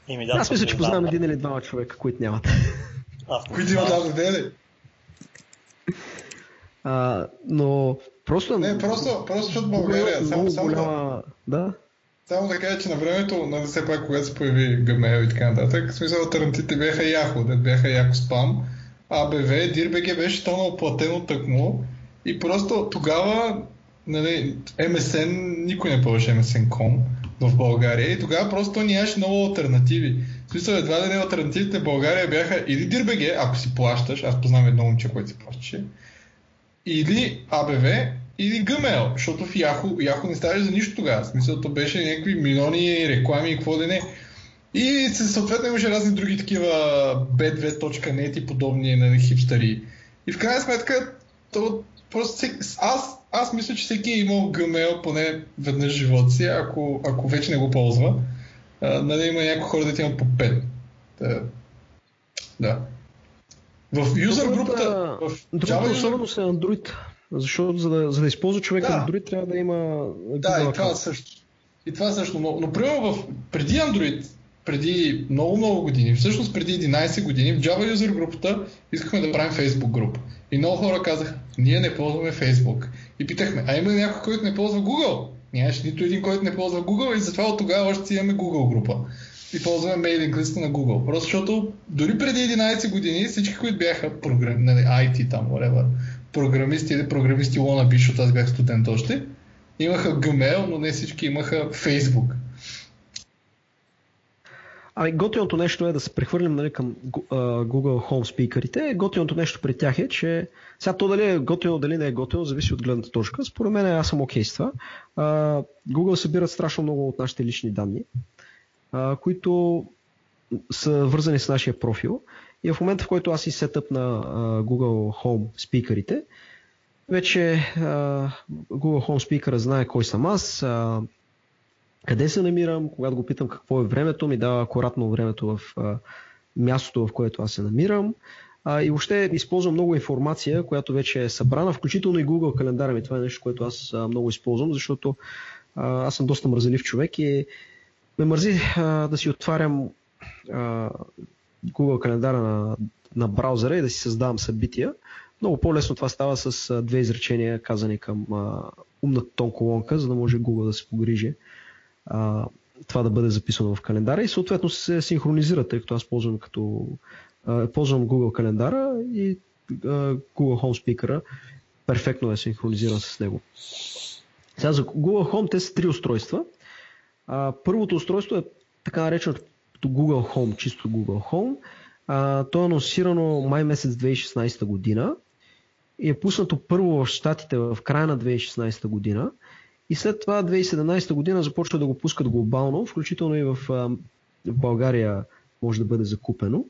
Ими, да, Аз мисля, че познавам един или двама човека, които нямат. Които имат AWD а, но просто... Не, просто, просто защото България... Само, само, голяма... да? Само да кажа, че на времето, на все пак, когато се появи Gmail и така нататък, в смисъл альтернативите бяха да бяха яко спам, ABV, DIRBG беше тонал платено тъкмо и просто тогава нали, MSN, никой не ползваше MSN.com в България и тогава просто нямаше много альтернативи. В смисъл едва да не альтернативите в България бяха или DIRBG, ако си плащаш, аз познавам едно момче, което си плащаше, или ABV, или Gmail, защото в Yahoo, Yahoo не ставаше за нищо тогава. В смисъл, то беше някакви милиони реклами и какво да не. И съответно имаше разни други такива b2.net и подобни на нали, хипстари. И в крайна сметка, то, просто аз, аз мисля, че всеки е имал Gmail поне веднъж в живота си, ако, ако вече не го ползва. А, нали, има някои хора да имат по 5. Да. да. В юзер групата... В Другата особеност е Android. Защото за да, за да използва човек да. Android трябва да има... Да, и това също. И това също. Но, но примерно в, преди Android, преди много-много години, всъщност преди 11 години, в Java User групата искахме да правим Facebook група. И много хора казаха, ние не ползваме Facebook. И питахме, а има ли някой, който не ползва Google? Нямаше нито един, който не ползва Google и затова от тогава още си имаме Google група и ползваме мейлинг листа на Google. Просто защото дори преди 11 години всички, които бяха програм, нали, IT там, whatever, програмисти или програмисти wannabe, защото аз бях студент още, имаха Gmail, но не всички имаха Facebook. Ами, готиното нещо е да се прехвърлим нали, към Google Home спикърите. Готиното нещо при тях е, че сега то дали е готино, дали не е готино, зависи от гледната точка. Според мен аз съм окей с това. Uh, Google събират страшно много от нашите лични данни а, които са вързани с нашия профил. И в момента, в който аз си сетъп на а, Google Home спикърите, вече а, Google Home спикъра знае кой съм аз, а, къде се намирам, когато го питам какво е времето, ми дава акуратно времето в а, мястото, в което аз се намирам. А, и въобще използвам много информация, която вече е събрана, включително и Google календара ми. Това е нещо, което аз а, много използвам, защото а, аз съм доста мразелив човек и ме мързи а, да си отварям а, Google календара на, на браузъра и да си създавам събития. Много по-лесно това става с а, две изречения, казани към а, умната тон колонка, за да може Google да се погрижи това да бъде записано в календара и съответно се синхронизира, тъй като аз ползвам като ползвам Google календара и Google Home Speaker перфектно е синхронизиран с него. Сега за Google Home те са три устройства. Първото устройство е така нареченото Google Home, чисто Google Home. То е анонсирано май месец 2016 година и е пуснато първо в Штатите в края на 2016 година и след това 2017 година започва да го пускат глобално, включително и в, в България може да бъде закупено.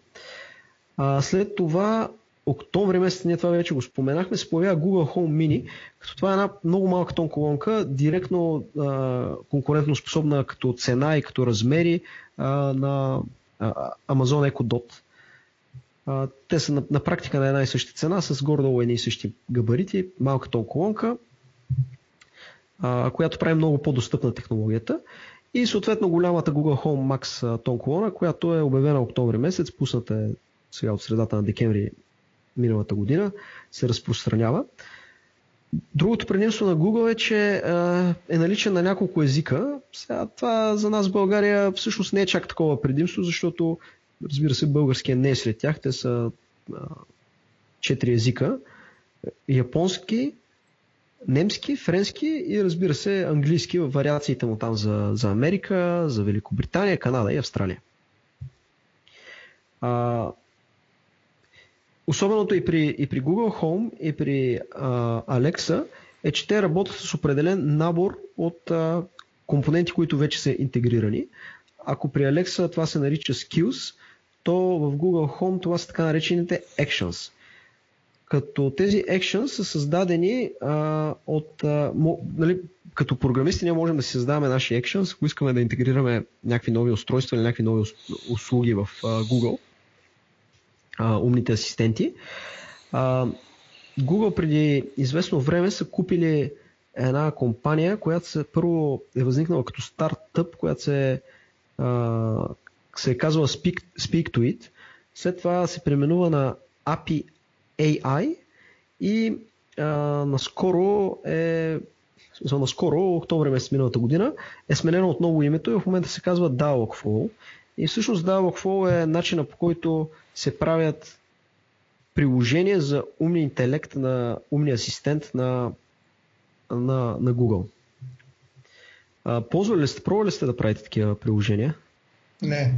А, след това октомври месец, ние това вече го споменахме, се появява Google Home Mini, като това е една много малка тон колонка, директно а, конкурентно способна като цена и като размери а, на а, Amazon Echo Dot. А, те са на, на практика на една и съща цена, с горе-долу едни и същи габарити, малка тон колонка, която прави много по-достъпна технологията. И съответно голямата Google Home Max тон която е обявена октомври месец, пусната е сега от средата на декември миналата година, се разпространява. Другото предимство на Google е, че е наличен на няколко езика. Сега, това за нас в България всъщност не е чак такова предимство, защото разбира се българския не е сред тях. Те са четири езика. Японски, немски, френски и разбира се английски в вариациите му там за, за Америка, за Великобритания, Канада и Австралия. А, особеното и при, и при Google Home и при а, Alexa е, че те работят с определен набор от а, компоненти, които вече са интегрирани. Ако при Alexa това се нарича Skills, то в Google Home това са така наречените Actions. Като тези actions са създадени а, от. А, мо, нали, като програмисти ние можем да си създаваме наши actions, ако искаме да интегрираме някакви нови устройства или някакви нови услуги в а, Google, а, умните асистенти. А, Google преди известно време са купили една компания, която се, първо е възникнала като стартъп, която се, а, се е казвала Speak, Speak to It. След това се преименува на API AI и а, наскоро е за наскоро, октомври месец миналата година, е сменено отново името и в момента се казва Dialogflow. И всъщност Dialogflow е начина по който се правят приложения за умния интелект на умния асистент на, на, на Google. А, ползвали ли сте, пробвали ли сте да правите такива приложения? Не.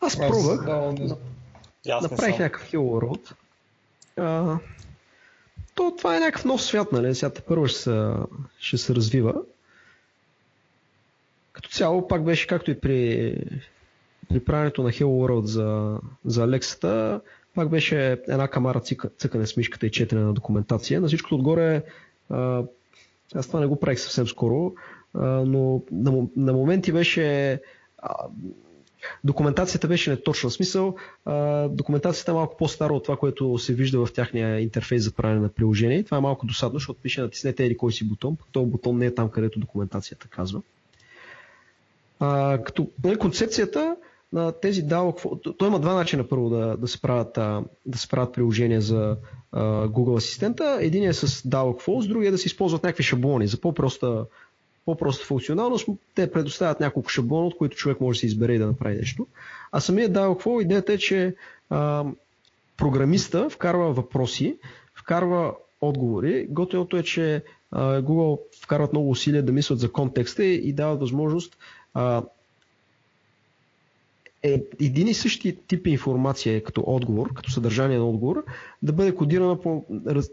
Аз пробвах. Да, аз Направих някакъв Hello World. А, то, това е някакъв нов свят, нали? Сега първо ще се, ще се развива. Като цяло пак беше както и при, при правенето на Hello World за, за Alexa, пак беше една камара цъка, цъкане с мишката и четене на документация. На всичкото отгоре, а, аз това не го правих съвсем скоро, а, но на, на моменти беше а, Документацията беше неточна. Смисъл, документацията е малко по-стара от това, което се вижда в тяхния интерфейс за правене на приложение. Това е малко досадно, защото пише натиснете или кой си бутон, пък този бутон не е там, където документацията казва. А, като нали, концепцията на тези DAO, той има два начина първо да, да, се, правят, да се правят приложения за Google Асистента. Един е с DAO другия е да се използват някакви шаблони за по-проста по-проста функционалност, те предоставят няколко шаблона, от които човек може да се избере и да направи нещо. А самия какво идеята е, че а, програмиста вкарва въпроси, вкарва отговори. Готиното е, че а, Google вкарват много усилия да мислят за контекста и, дават възможност а, е, един и същи тип информация като отговор, като съдържание на отговор, да бъде кодирана по,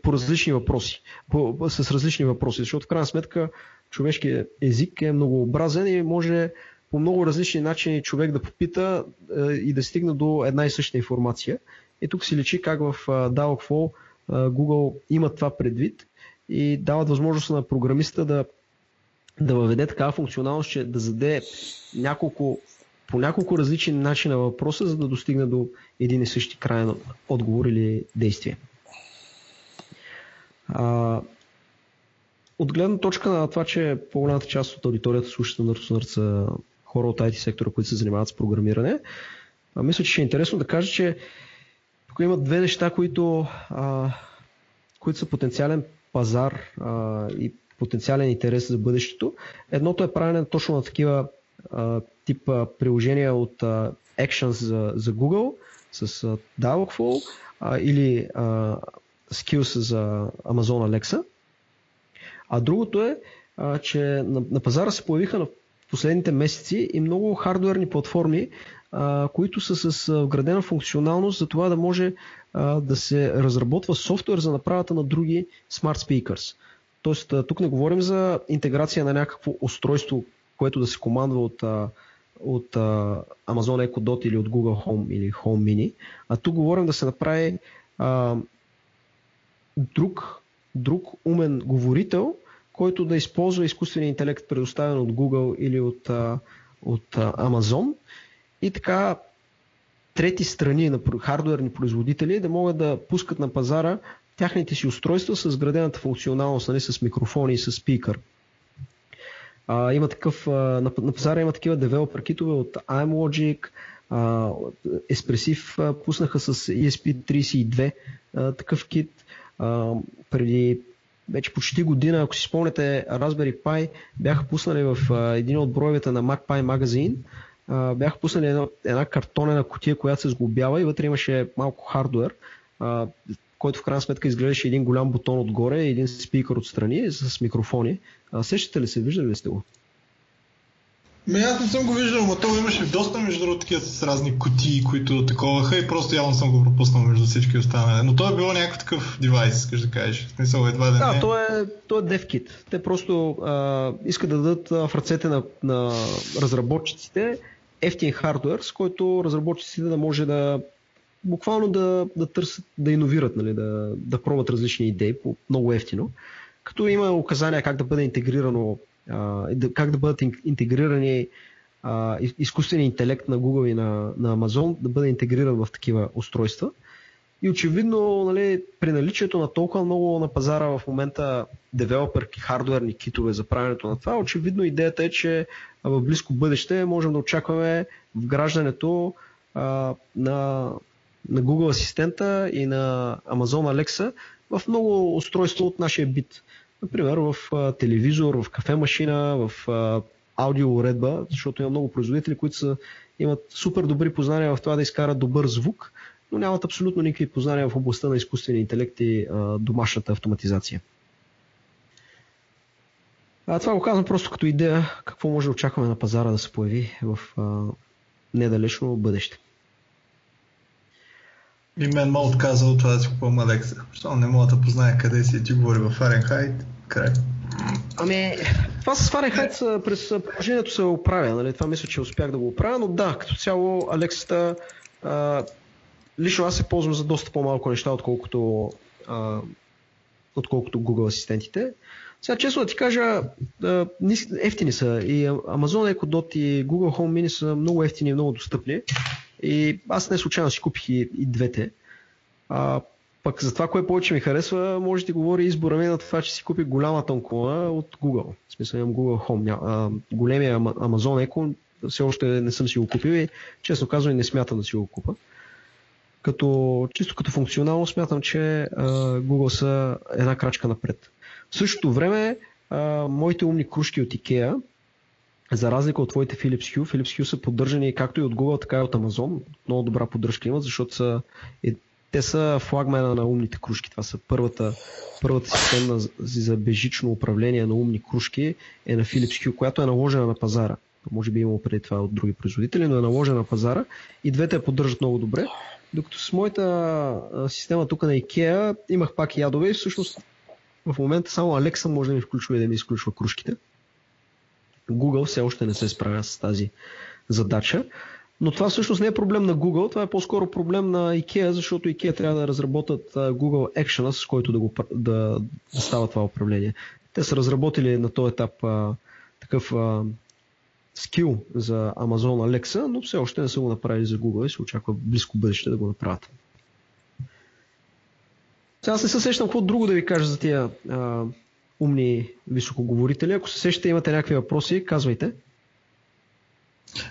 по различни въпроси, по, с различни въпроси, защото в крайна сметка човешкият език е многообразен и може по много различни начини човек да попита е, и да стигне до една и съща информация. И тук се личи как в Dialogflow Google има това предвид и дават възможност на програмиста да, да въведе такава функционалност, че да заде няколко, по няколко различни начина въпроса, за да достигне до един и същи крайен отговор или действие. От гледна точка на това, че по-голямата част от аудиторията слушат на Нърд са хора от IT сектора, които се занимават с програмиране, а, мисля, че ще е интересно да кажа, че тук има две неща, които, а, които са потенциален пазар а, и потенциален интерес за бъдещето. Едното е правене точно на такива а, тип а, приложения от а, Actions за, за Google с а, Dialogflow а, или а, Skills за Amazon Alexa. А другото е, а, че на, на пазара се появиха на последните месеци и много хардуерни платформи, а, които са с вградена функционалност за това да може а, да се разработва софтуер за направата на други Smart Speakers. Тоест, тук не говорим за интеграция на някакво устройство, което да се командва от, от Amazon Echo Dot или от Google Home или Home Mini, а тук говорим да се направи а, друг, друг умен говорител, който да използва изкуствения интелект, предоставен от Google или от, от Amazon и така трети страни на хардуерни производители да могат да пускат на пазара тяхните си устройства с градената функционалност, нали, с микрофони и с спикър. А, има такъв, а, на, на пазара има такива девелопер китове от iMlogic, а, Espressif пуснаха с ESP32 а, такъв кит. Преди вече почти година, ако си спомняте, Raspberry Pi бяха пуснали в а, един от броевете на MacPi магазин, а, бяха пуснали една, една картонена котия, която се сглобява и вътре имаше малко хардвер, а, който в крайна сметка изглеждаше един голям бутон отгоре и един спикър отстрани с микрофони. А, сещате ли се, виждали ли сте го? Ме, аз не съм го виждал, но то имаше доста между другото такива с разни кутии, които таковаха и просто явно съм го пропуснал между всички останали. Но то е било някакъв такъв девайс, искаш да кажеш. В смисъл едва да, да не. то е, то е DevKit. Те просто а, искат да дадат в ръцете на, на разработчиците ефтин хардвер, с който разработчиците да може да буквално да, да търсят, да иновират, нали, да, да пробват различни идеи по много ефтино. Като има указания как да бъде интегрирано, как да бъдат интегрирани изкуственият интелект на Google и на, на Amazon да бъде интегриран в такива устройства. И очевидно, нали, при наличието на толкова много на пазара в момента девелоперки, хардуерни китове за правенето на това, очевидно идеята е, че в близко бъдеще можем да очакваме вграждането а, на, на Google асистента и на Amazon Alexa в много устройства от нашия бит. Например, в а, телевизор, в кафе-машина, в а, аудиоуредба, защото има много производители, които са, имат супер добри познания в това да изкарат добър звук, но нямат абсолютно никакви познания в областта на изкуствения интелект и а, домашната автоматизация. А, това го казвам просто като идея какво може да очакваме на пазара да се появи в а, недалечно бъдеще. И мен ме отказа от това да си купувам Алекса. Защото не мога да позная къде си ти говори в Фаренхайт. Край. Ами, това с Фаренхайт през приложението се оправя. Нали? Това мисля, че успях да го оправя, но да, като цяло Алексата лично аз се ползвам за доста по-малко неща, отколкото, а, отколкото Google асистентите. Сега честно да ти кажа, ефтини са и Amazon Echo Dot и Google Home Mini са много ефтини и много достъпни. И аз не случайно си купих и, и двете. А, пък за това, кое повече ми харесва, може да говори избора ми на това, че си купих голяма тонкона от Google. В смисъл имам Google Home. А, големия Amazon Echo все още не съм си го купил и честно казвам не смятам да си го купа. Като, чисто като функционално смятам, че а, Google са една крачка напред. В същото време, а, моите умни кружки от IKEA, за разлика от твоите Philips Hue, Philips Hue са поддържани както и от Google, така и от Amazon. Много добра поддръжка имат, защото са, е, те са флагмена на умните кружки. Това са първата, първата система за бежично управление на умни кружки е на Philips Hue, която е наложена на пазара. Може би имало преди това от други производители, но е наложена на пазара и двете я поддържат много добре. Докато с моята система тук на IKEA имах пак ядове и всъщност в момента само Alexa може да ми включва и да ми изключва кружките. Google все още не се справя с тази задача. Но това всъщност не е проблем на Google, това е по-скоро проблем на IKEA, защото IKEA трябва да разработят Google Action, с който да, го, да, да става това управление. Те са разработили на този етап а, такъв скил за Amazon Alexa, но все още не са го направили за Google и се очаква близко бъдеще да го направят. Сега аз не се сещам какво друго да ви кажа за тия а, умни високоговорители. Ако се сещате, имате някакви въпроси, казвайте.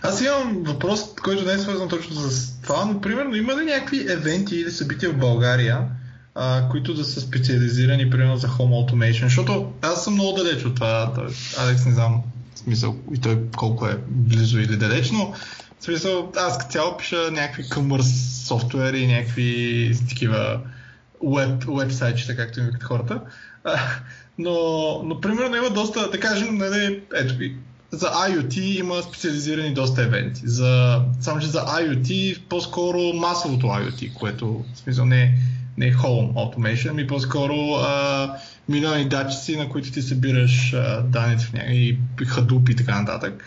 Аз имам въпрос, който не е свързан точно с това, но примерно има ли някакви евенти или събития в България, а, които да са специализирани примерно за Home Automation, защото аз съм много далеч от това, Алекс не знам смисъл и той колко е близо или далеч, но в смисъл аз като цяло пиша някакви commerce софтуери и някакви такива веб, вебсайтчета, както им викат хората. Но, но примерно има доста, да кажем, нали, ето ви, за IoT има специализирани доста евенти. За, само че за IoT по-скоро масовото IoT, което в смисъл не, не е Home Automation, ами по-скоро а, милиони датчици, на които ти събираш данните в някакви Hadoop и така нататък.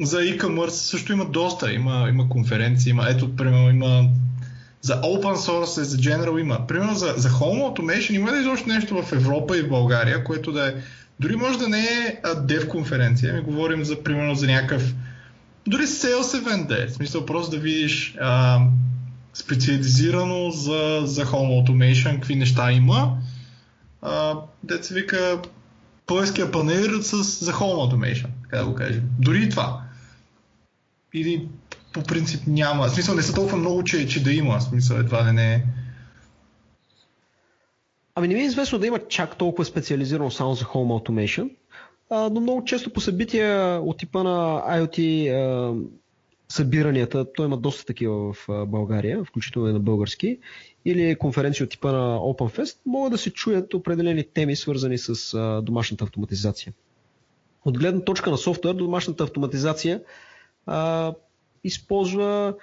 За e-commerce също има доста. Има, има конференции, има, ето, примерно, има за open source и за general има. Примерно за, за home automation има ли изобщо нещо в Европа и в България, което да е дори може да не е dev конференция, ми говорим за, примерно за някакъв дори sales event да е. В смисъл просто да видиш а, специализирано за, за home automation, какви неща има. А, деца вика плъския панер с, за home automation, така да го кажем. Дори и това. Или по принцип няма. В смисъл не са толкова много, че, че да има. В смисъл едва да не е. Ами не ми е известно да има чак толкова специализирано само за Home Automation, а, но много често по събития от типа на IoT а, събиранията, той има доста такива в България, включително и на български, или конференции от типа на OpenFest, могат да се чуят определени теми, свързани с а, домашната автоматизация. От гледна точка на софтуер, домашната автоматизация а, използва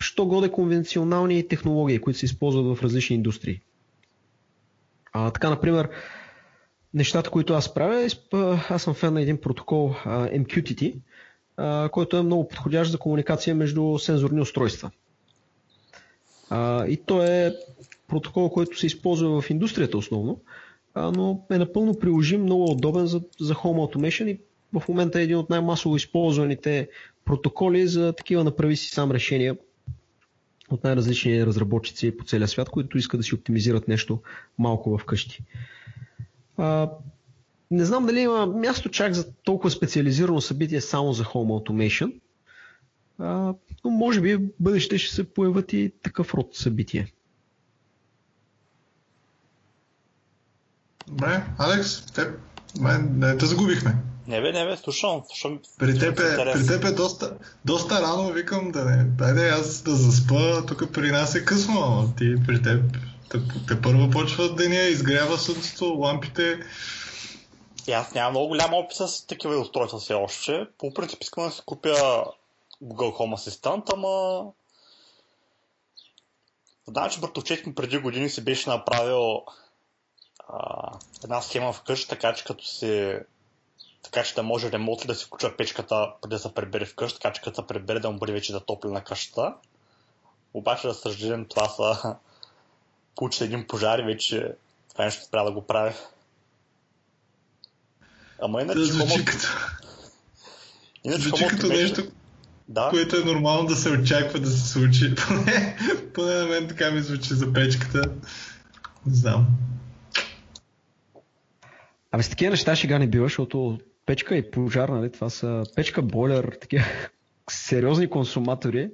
що годе конвенционални технологии, които се използват в различни индустрии. А, така, например, нещата, които аз правя, аз съм фен на един протокол MQTT, който е много подходящ за комуникация между сензорни устройства. И то е протокол, който се използва в индустрията основно, но е напълно приложим, много удобен за, за Home Automation и в момента е един от най-масово използваните протоколи за такива направи си сам решения от най-различни разработчици по целия свят, които искат да си оптимизират нещо малко вкъщи. Не знам дали има място чак за толкова специализирано събитие само за Home Automation, а, но може би в бъдеще ще се появят и такъв род събитие. Добре, Алекс, теб, не те загубихме. Не бе, не бе, слушам. слушам при теб, е, при теб е доста, доста рано, викам да не. Дайде аз да заспа, тук при нас е късно, ама ти при теб те, те първо почва деня, изгрява слънцето, лампите. И аз нямам много голям опит с такива устройства все още. По принцип искам да си купя Google Home Assistant, ама Знам, че братовчет ми преди години си беше направил а, една схема вкъщи, така че като си така че да може ремонт да си включва печката преди да се прибере вкъщи, така че като се прибере да му бъде вече на къщата. Обаче, да съжалявам, това са получи един пожар и вече това нещо спря да го прави. Ама иначе... Да, звучи като... Иначе звучи като нещо, да? което е нормално да се очаква да се случи. Поне, поне на мен така ми звучи за печката. Не знам. Абе с такива неща ще не бива, защото печка и пожар, нали, това са печка, бойлер, такива сериозни консуматори.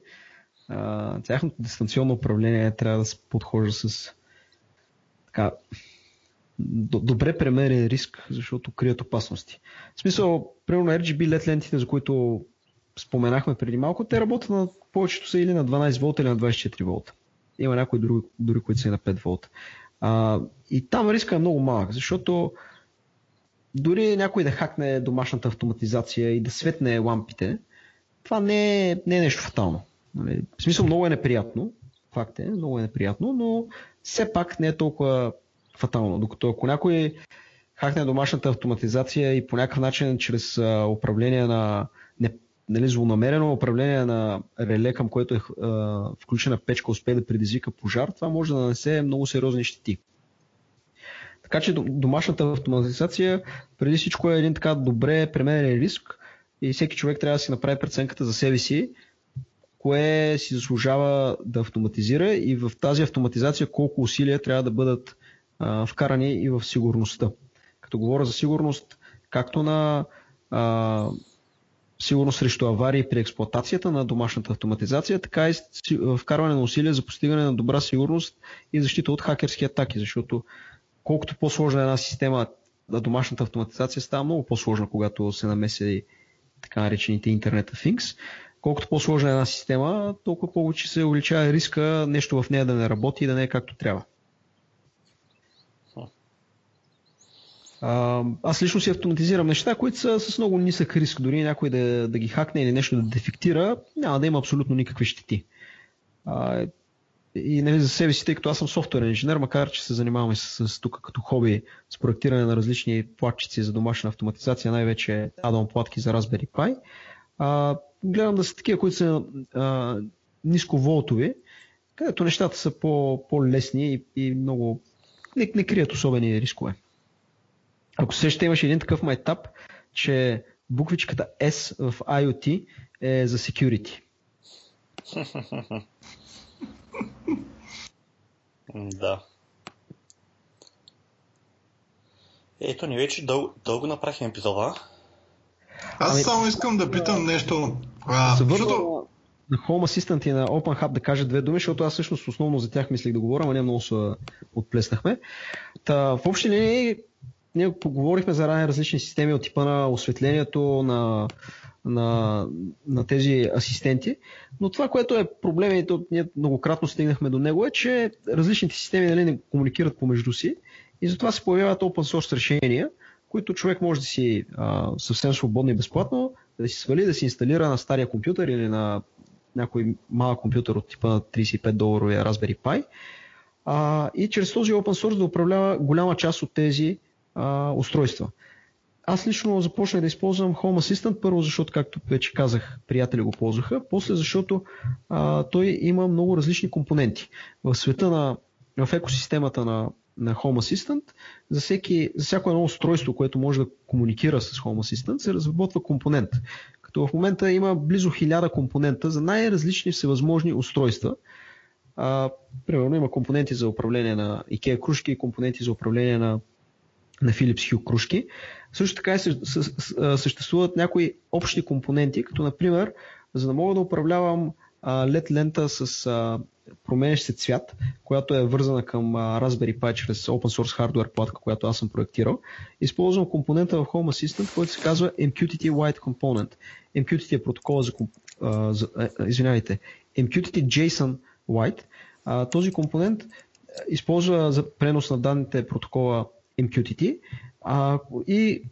А, тяхното дистанционно управление трябва да се подхожда с така, добре премерен риск, защото крият опасности. В смисъл, примерно RGB LED лентите, за които споменахме преди малко, те работят на повечето са или на 12 волта или на 24 волта. Има някои други, дори които са и на 5 волта. А, и там риска е много малък, защото дори някой да хакне домашната автоматизация и да светне лампите, това не е, не е нещо фатално. Нали? В смисъл много е неприятно, факт е, много е неприятно, но все пак не е толкова фатално. Докато ако някой хакне домашната автоматизация и по някакъв начин чрез управление на не, нали, злонамерено управление на реле, към което е а, включена печка, успее да предизвика пожар, това може да нанесе много сериозни щети. Така че домашната автоматизация преди всичко е един така добре премерен риск и всеки човек трябва да си направи преценката за себе си, кое си заслужава да автоматизира и в тази автоматизация колко усилия трябва да бъдат а, вкарани и в сигурността. Като говоря за сигурност, както на а, сигурност срещу аварии при експлуатацията на домашната автоматизация, така и вкарване на усилия за постигане на добра сигурност и защита от хакерски атаки, защото колкото по-сложна е една система на домашната автоматизация, става много по-сложна, когато се намеси така наречените Internet of Things. Колкото по-сложна е една система, толкова повече се увеличава риска нещо в нея да не работи и да не е както трябва. Аз лично си автоматизирам неща, които са с много нисък риск. Дори някой да, да ги хакне или нещо да дефектира, няма да има абсолютно никакви щети. И нали, за себе си, тъй като аз съм софтуерен инженер, макар че се занимаваме с, с тук като хоби с проектиране на различни платчици за домашна автоматизация, най-вече адон платки за Raspberry Pi, а, гледам да са такива, които са а, нисковолтови, където нещата са по, по-лесни и, и много не, не крият особени рискове. Ако се ще имаш един такъв майтап, че буквичката S в IoT е за security. да. Ето ни вече дъл, дълго направихме епизода. Аз ами, само искам да питам нещо. А, се защото... на Home Assistant и на Open Hub да кажа две думи, защото аз всъщност основно за тях мислих да говоря, но не много се отплеснахме. Та, в общи линии ние поговорихме за различни системи от типа на осветлението, на на, на тези асистенти. Но това, което е проблем, и то ние многократно стигнахме до него, е, че различните системи нали, не комуникират помежду си и затова се появяват open source решения, които човек може да си а, съвсем свободно и безплатно да си свали, да си инсталира на стария компютър или на някой малък компютър от типа на 35 доларовия Raspberry Pi а, и чрез този open source да управлява голяма част от тези а, устройства. Аз лично започнах да използвам Home Assistant, първо защото, както вече казах, приятели го ползваха, после защото а, той има много различни компоненти. В света на, в екосистемата на, на Home Assistant, за, всеки, за всяко едно устройство, което може да комуникира с Home Assistant, се разработва компонент. Като в момента има близо 1000 компонента за най-различни всевъзможни устройства. А, примерно има компоненти за управление на IKEA кружки, компоненти за управление на на Philips Hue кружки. Също така съществуват някои общи компоненти, като например, за да мога да управлявам LED лента с променящ се цвят, която е вързана към Raspberry Pi чрез open source hardware платка, която аз съм проектирал. Използвам компонента в Home Assistant, който се казва MQTT White Component. MQTT е протокола за, за извинявайте, MQTT JSON White. Този компонент използва за пренос на данните протокола MQTT а, и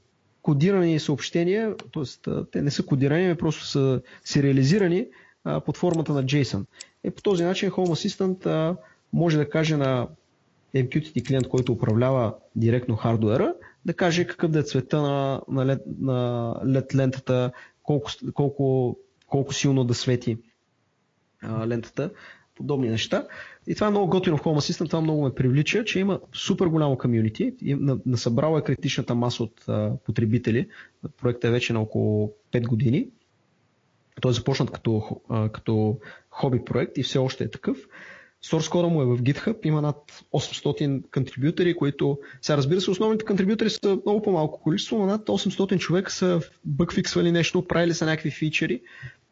кодирани съобщения, т.е. те не са кодирани, а просто са сериализирани а, под формата на JSON. И по този начин Home Assistant а, може да каже на MQTT клиент, който управлява директно хардуера, да каже какъв да е цвета на, на, LED, на LED лентата, колко, колко, колко силно да свети а, лентата, подобни неща. И това е много готино в Home Assistant, това много ме привлича, че има супер голямо комьюнити, насъбрала е критичната маса от а, потребители. Проектът е вече на около 5 години. Той е започнат като, а, като хоби проект и все още е такъв. Source кода му е в GitHub, има над 800 контрибютори, които, сега разбира се, основните контрибютори са много по-малко количество, но над 800 човека са бъкфиксвали нещо, правили са някакви фичери.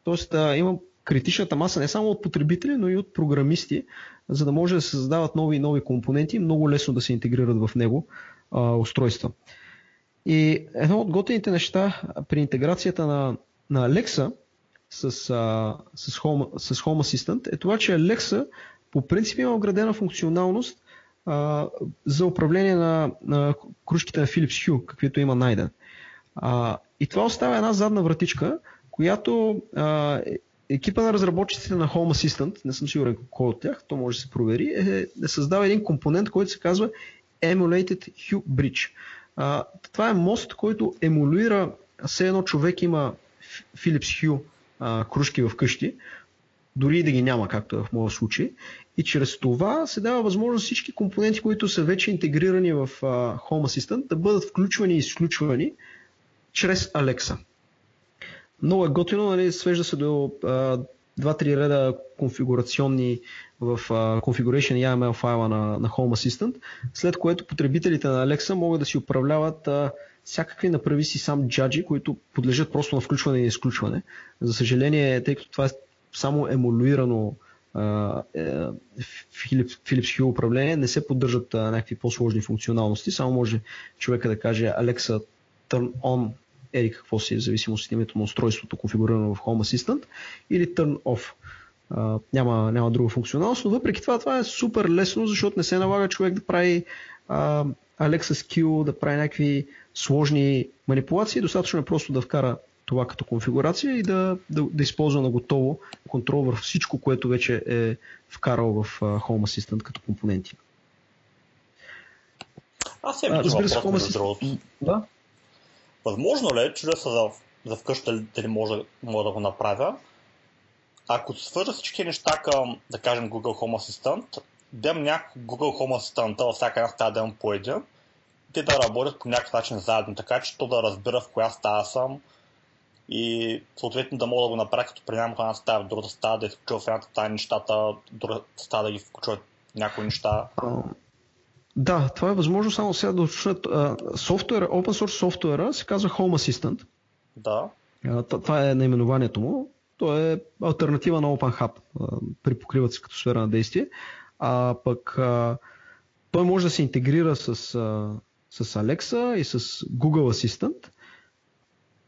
Тоест а, има критичната маса не само от потребители, но и от програмисти, за да може да се създават нови и нови компоненти и много лесно да се интегрират в него а, устройства. И едно от готените неща при интеграцията на, на Alexa с, а, с, Home, с Home Assistant е това, че Alexa по принцип има оградена функционалност а, за управление на, на кружките на Philips Hue, каквито има найден. А, и това оставя една задна вратичка, която а, екипа на разработчиците на Home Assistant, не съм сигурен кой от тях, то може да се провери, е, е създава един компонент, който се казва Emulated Hue Bridge. А, това е мост, който емулира, все едно човек има Philips Hue а, кружки в къщи, дори и да ги няма, както е в моя случай. И чрез това се дава възможност всички компоненти, които са вече интегрирани в а, Home Assistant, да бъдат включвани и изключвани чрез Alexa. Много е готино, нали, свежда се до два-три реда конфигурационни в uh, Configuration YAML файла на, на Home Assistant, след което потребителите на Alexa могат да си управляват uh, всякакви направи си сам джаджи, които подлежат просто на включване и изключване. За съжаление, тъй като това е само емулирано uh, Philips, Philips Hue управление, не се поддържат uh, някакви по-сложни функционалности, само може човека да каже Alexa turn on ери какво си, в зависимост от името на устройството, конфигурирано в Home Assistant, или Turn Off. Uh, няма, няма друга функционалност, но въпреки това това е супер лесно, защото не се налага човек да прави uh, Alexa Skill да прави някакви сложни манипулации, достатъчно е просто да вкара това като конфигурация и да, да, да използва на готово контрол върху всичко, което вече е вкарал в Home Assistant като компоненти. Аз имам въпрос, Home другото. Да? Възможно ли е, чрез за, за вкъща дали може, може да го направя, ако свържа всички неща към, да кажем, Google Home Assistant, да имам някакъв Google Home Assistant във всяка една стая да по един, те да работят по някакъв начин заедно, така че то да разбира в коя стая съм и съответно да мога да го направя като преминавам от една стая в другата стая, да изключва в едната стая нещата, в другата стая да ги включва някои неща. Да, това е възможно само сега да уточнят. Софтуер, open source софтуера се казва Home Assistant. Да. Това е наименованието му. То е альтернатива на OpenHub. Припокриват се като сфера на действие. А пък той може да се интегрира с, с Alexa и с Google Assistant.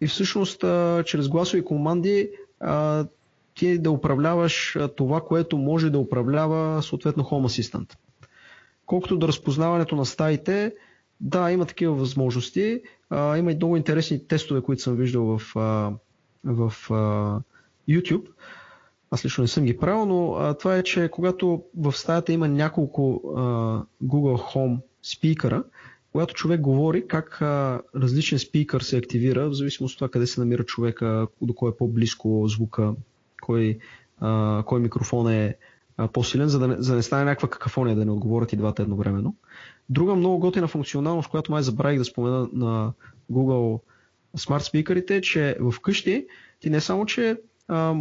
И всъщност чрез гласови команди ти да управляваш това, което може да управлява съответно Home Assistant. Колкото до разпознаването на стаите, да, има такива възможности. А, има и много интересни тестове, които съм виждал в, а, в а, YouTube. Аз лично не съм ги правил, но а, това е, че когато в стаята има няколко а, Google Home спикъра, когато човек говори как а, различен спикър се активира, в зависимост от това къде се намира човека, до кой е по-близко звука, кой, а, кой микрофон е по-силен, за да, не, за не стане някаква какафония, да не отговорят и двата едновременно. Друга много готина функционалност, която май забравих да спомена на Google Smart спикърите, е, че вкъщи ти не само, че а,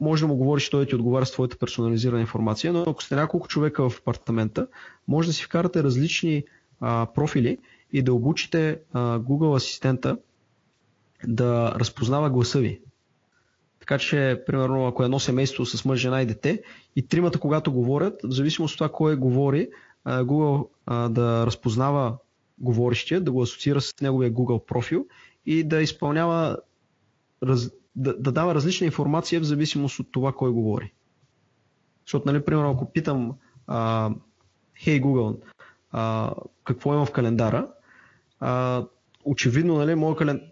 може да му говориш, той да ти отговаря с твоята персонализирана информация, но ако сте няколко човека в апартамента, може да си вкарате различни а, профили и да обучите а, Google асистента да разпознава гласа ви. Така че, примерно, ако едно семейство с мъж, жена и дете, и тримата, когато говорят, в зависимост от това кой говори, Google да разпознава говорещия, да го асоциира с неговия Google профил и да изпълнява, раз, да, да дава различна информация в зависимост от това кой говори. Защото, нали, примерно, ако питам Хей hey Google, а, какво има в календара, а, очевидно, нали, моят календар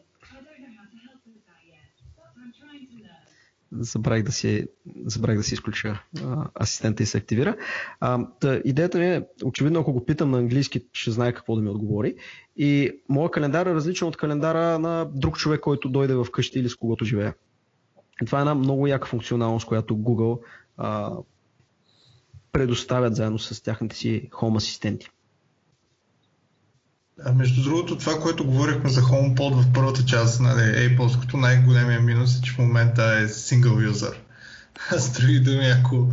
забравих да си, забравих да си изключа а, асистента и се активира. А, та, идеята ми е, очевидно, ако го питам на английски, ще знае какво да ми отговори. И моят календар е различен от календара на друг човек, който дойде в къщи или с когото живее. И това е една много яка функционалност, която Google а, предоставят заедно с тяхните си Home асистенти. А между другото, това, което говорихме за HomePod в първата част, нали, Apple-ското най-големия минус е, че в момента е single user. С други думи, ако,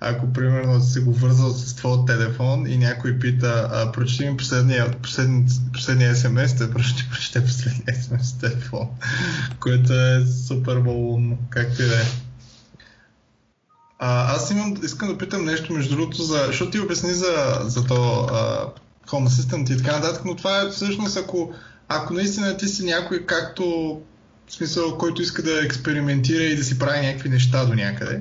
ако примерно се го вързал с твоя телефон и някой пита, а, прочети ми последния, последния, последния SMS, те ще прочете последния SMS телефон, което е супер балунно, както и да е. аз имам, искам да питам нещо, между другото, за, защото ти обясни за, за то а, Home Assistant и така нататък, но това е всъщност ако, ако наистина ти си някой, както в смисъл, който иска да експериментира и да си прави някакви неща до някъде.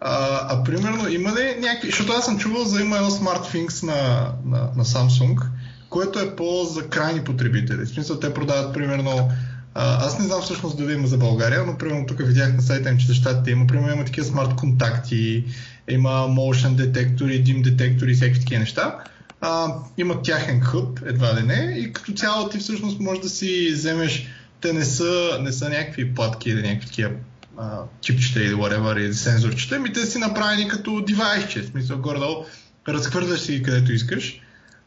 А, а примерно има ли някакви, защото аз съм чувал за има едно SmartThings на, на, на Samsung, което е по за крайни потребители. В смисъл те продават примерно а, аз не знам всъщност дали има за България, но примерно тук видях на сайта им, че за щатите има, примерно има такива смарт контакти, има motion детектори, дим детектори и всякакви такива неща а, имат тяхен хъб, едва ли не, и като цяло ти всъщност можеш да си вземеш, те не са, не са някакви платки или някакви такива чипчета или whatever, или сензорчета, ми те си направени като девайсче, в смисъл горе-долу, разхвърляш си където искаш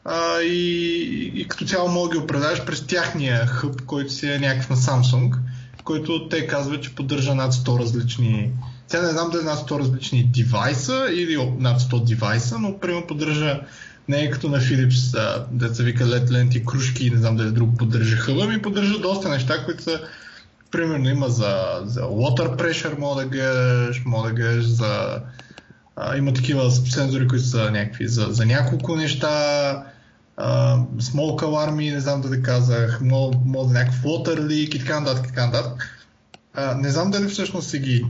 а, и, и като цяло мога да ги оправдаш през тяхния хъб, който си е някакъв на Samsung, който те казват, че поддържа над 100 различни сега не знам дали над 100 различни девайса или над 100 девайса, но примерно поддържа не е като на Philips, деца вика LED ленти, кружки и не знам дали друг поддържа хъба, ми поддържа доста неща, които са примерно има за, за water pressure, мога да гледаш, мога да гледаш за... А, има такива сензори, които са някакви за, за няколко неща, а, small alarm, не знам да казах, мога, да някакъв water leak и така нататък, така нататък. А, не знам дали всъщност си ги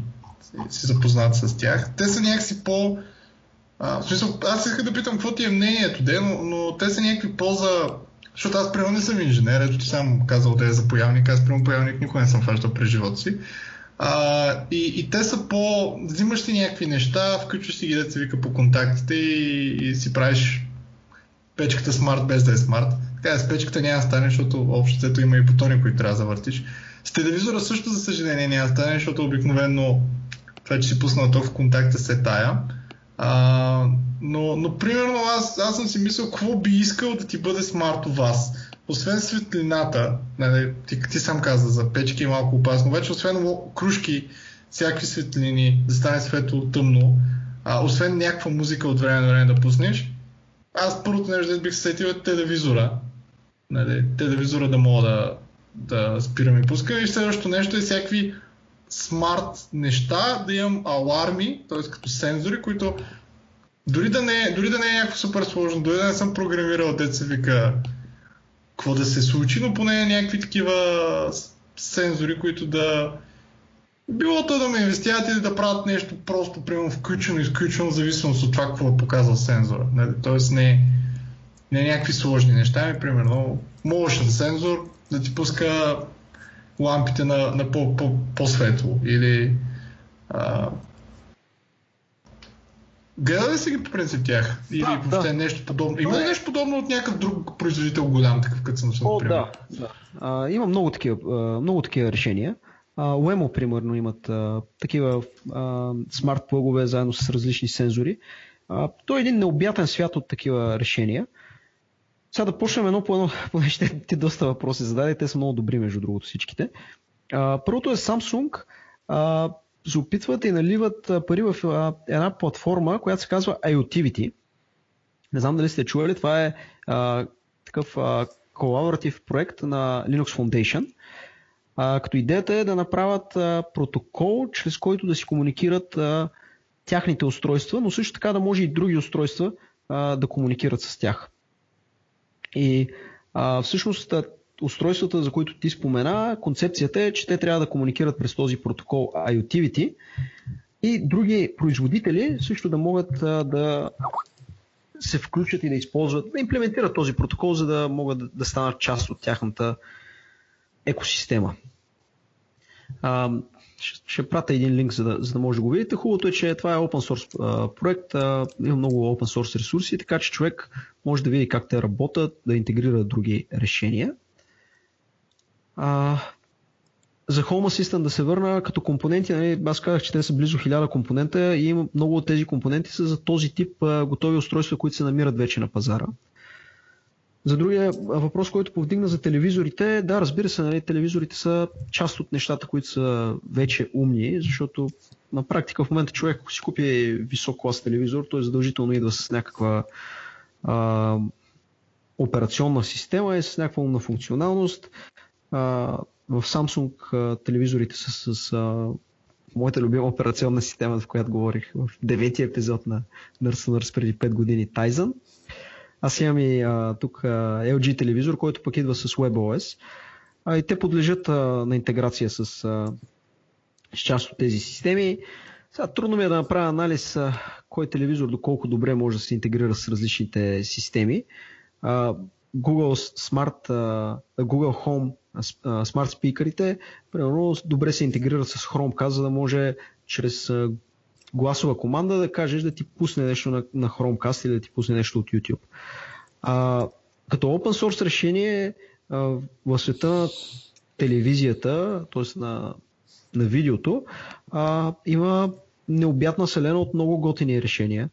си запознат с тях. Те са някакси по а, в смисъл, аз исках да питам какво ти е мнението, де, но, но те са някакви по-за Защото аз примерно не съм инженер, ето ти сам казал да е за появник, аз примерно появник никога не съм фащал през живота си. А, и, и те са по... Взимаш си някакви неща, включваш си ги се вика по контактите и, и си правиш печката смарт без да е смарт. Така с печката няма да стане, защото общото има и бутони, които трябва да завъртиш. С телевизора също, за съжаление, няма да стане, защото обикновено това, че си пуснал то в контакта се тая. А, но, но примерно аз, аз съм си мислил, какво би искал да ти бъде смарт у вас. Освен светлината, нали, ти, ти сам каза за печки е малко опасно, вече освен кружки, всякакви светлини, да стане светло тъмно, а, освен някаква музика от време на време да пуснеш, аз първото нещо, бих сетил е телевизора. Нали, телевизора да мога да, да спирам и пускам. И следващото нещо е всякакви смарт неща, да имам аларми, т.е. като сензори, които дори да, не, дори да не е някакво супер сложно, дори да не съм програмирал, се вика какво да се случи, но поне някакви такива сензори, които да било то да ме инвестират или да правят нещо просто, примерно включено, изключено, зависимост от това, какво е показал сензора. Нали? Тоест не, не е някакви сложни неща, ми примерно motion сензор да ти пуска лампите на, на по, по, по-светло или а, Гледа ли си ги по принцип тях? Или да, въобще да. нещо подобно? Има ли нещо подобно от някакъв друг производител голям, такъв като съм О, да, да. А, има много такива, много такива решения. Uh, Wemo, примерно, имат а, такива а, смарт плъгове заедно с различни сензори. А, той е един необятен свят от такива решения. Сега да почнем едно по едно, понеже ти доста въпроси зададе, те са много добри между другото всичките. А, първото е Samsung. А, се опитват и наливат пари в а, една платформа, която се казва IoTivity. Не знам дали сте чували, това е а, такъв колаборатив проект на Linux Foundation. А, като идеята е да направят а, протокол, чрез който да си комуникират а, тяхните устройства, но също така да може и други устройства а, да комуникират с тях. И а, всъщност устройствата, за които ти спомена, концепцията е, че те трябва да комуникират през този протокол IoTivity и други производители също да могат а, да се включат и да използват, да имплементират този протокол, за да могат да, да станат част от тяхната екосистема. А, ще, ще пратя един линк, за да, за да може да го видите. Хубавото е, че това е open source проект, има много open source ресурси, така че човек може да види как те работят, да интегрира други решения. А, за Home Assistant да се върна като компоненти, нали, аз казах, че те са близо 1000 компонента и много от тези компоненти са за този тип готови устройства, които се намират вече на пазара. За другия въпрос, който повдигна за телевизорите, да, разбира се, нали, телевизорите са част от нещата, които са вече умни, защото на практика в момента човек, ако си купи висок клас телевизор, той задължително идва с някаква а, операционна система и с някаква умна функционалност. А, в Samsung а, телевизорите са с а, моята любима операционна система, в която говорих в деветия епизод на Nurse Nurse преди 5 години, Tizen. Аз имам и а, тук а, LG телевизор, който пък идва с WebOS. А, и те подлежат а, на интеграция с, а, с част от тези системи. Сега трудно ми е да направя анализ а, кой телевизор доколко добре може да се интегрира с различните системи. А, Google Smart, а, Google Home а, смарт спикърите, примерно добре се интегрират с Chromecast, за да може чрез гласова команда да кажеш да ти пусне нещо на, на Chromecast или да ти пусне нещо от YouTube. А, като open source решение а, в света на телевизията, т.е. На, на видеото, а, има необятна селена от много готини решения.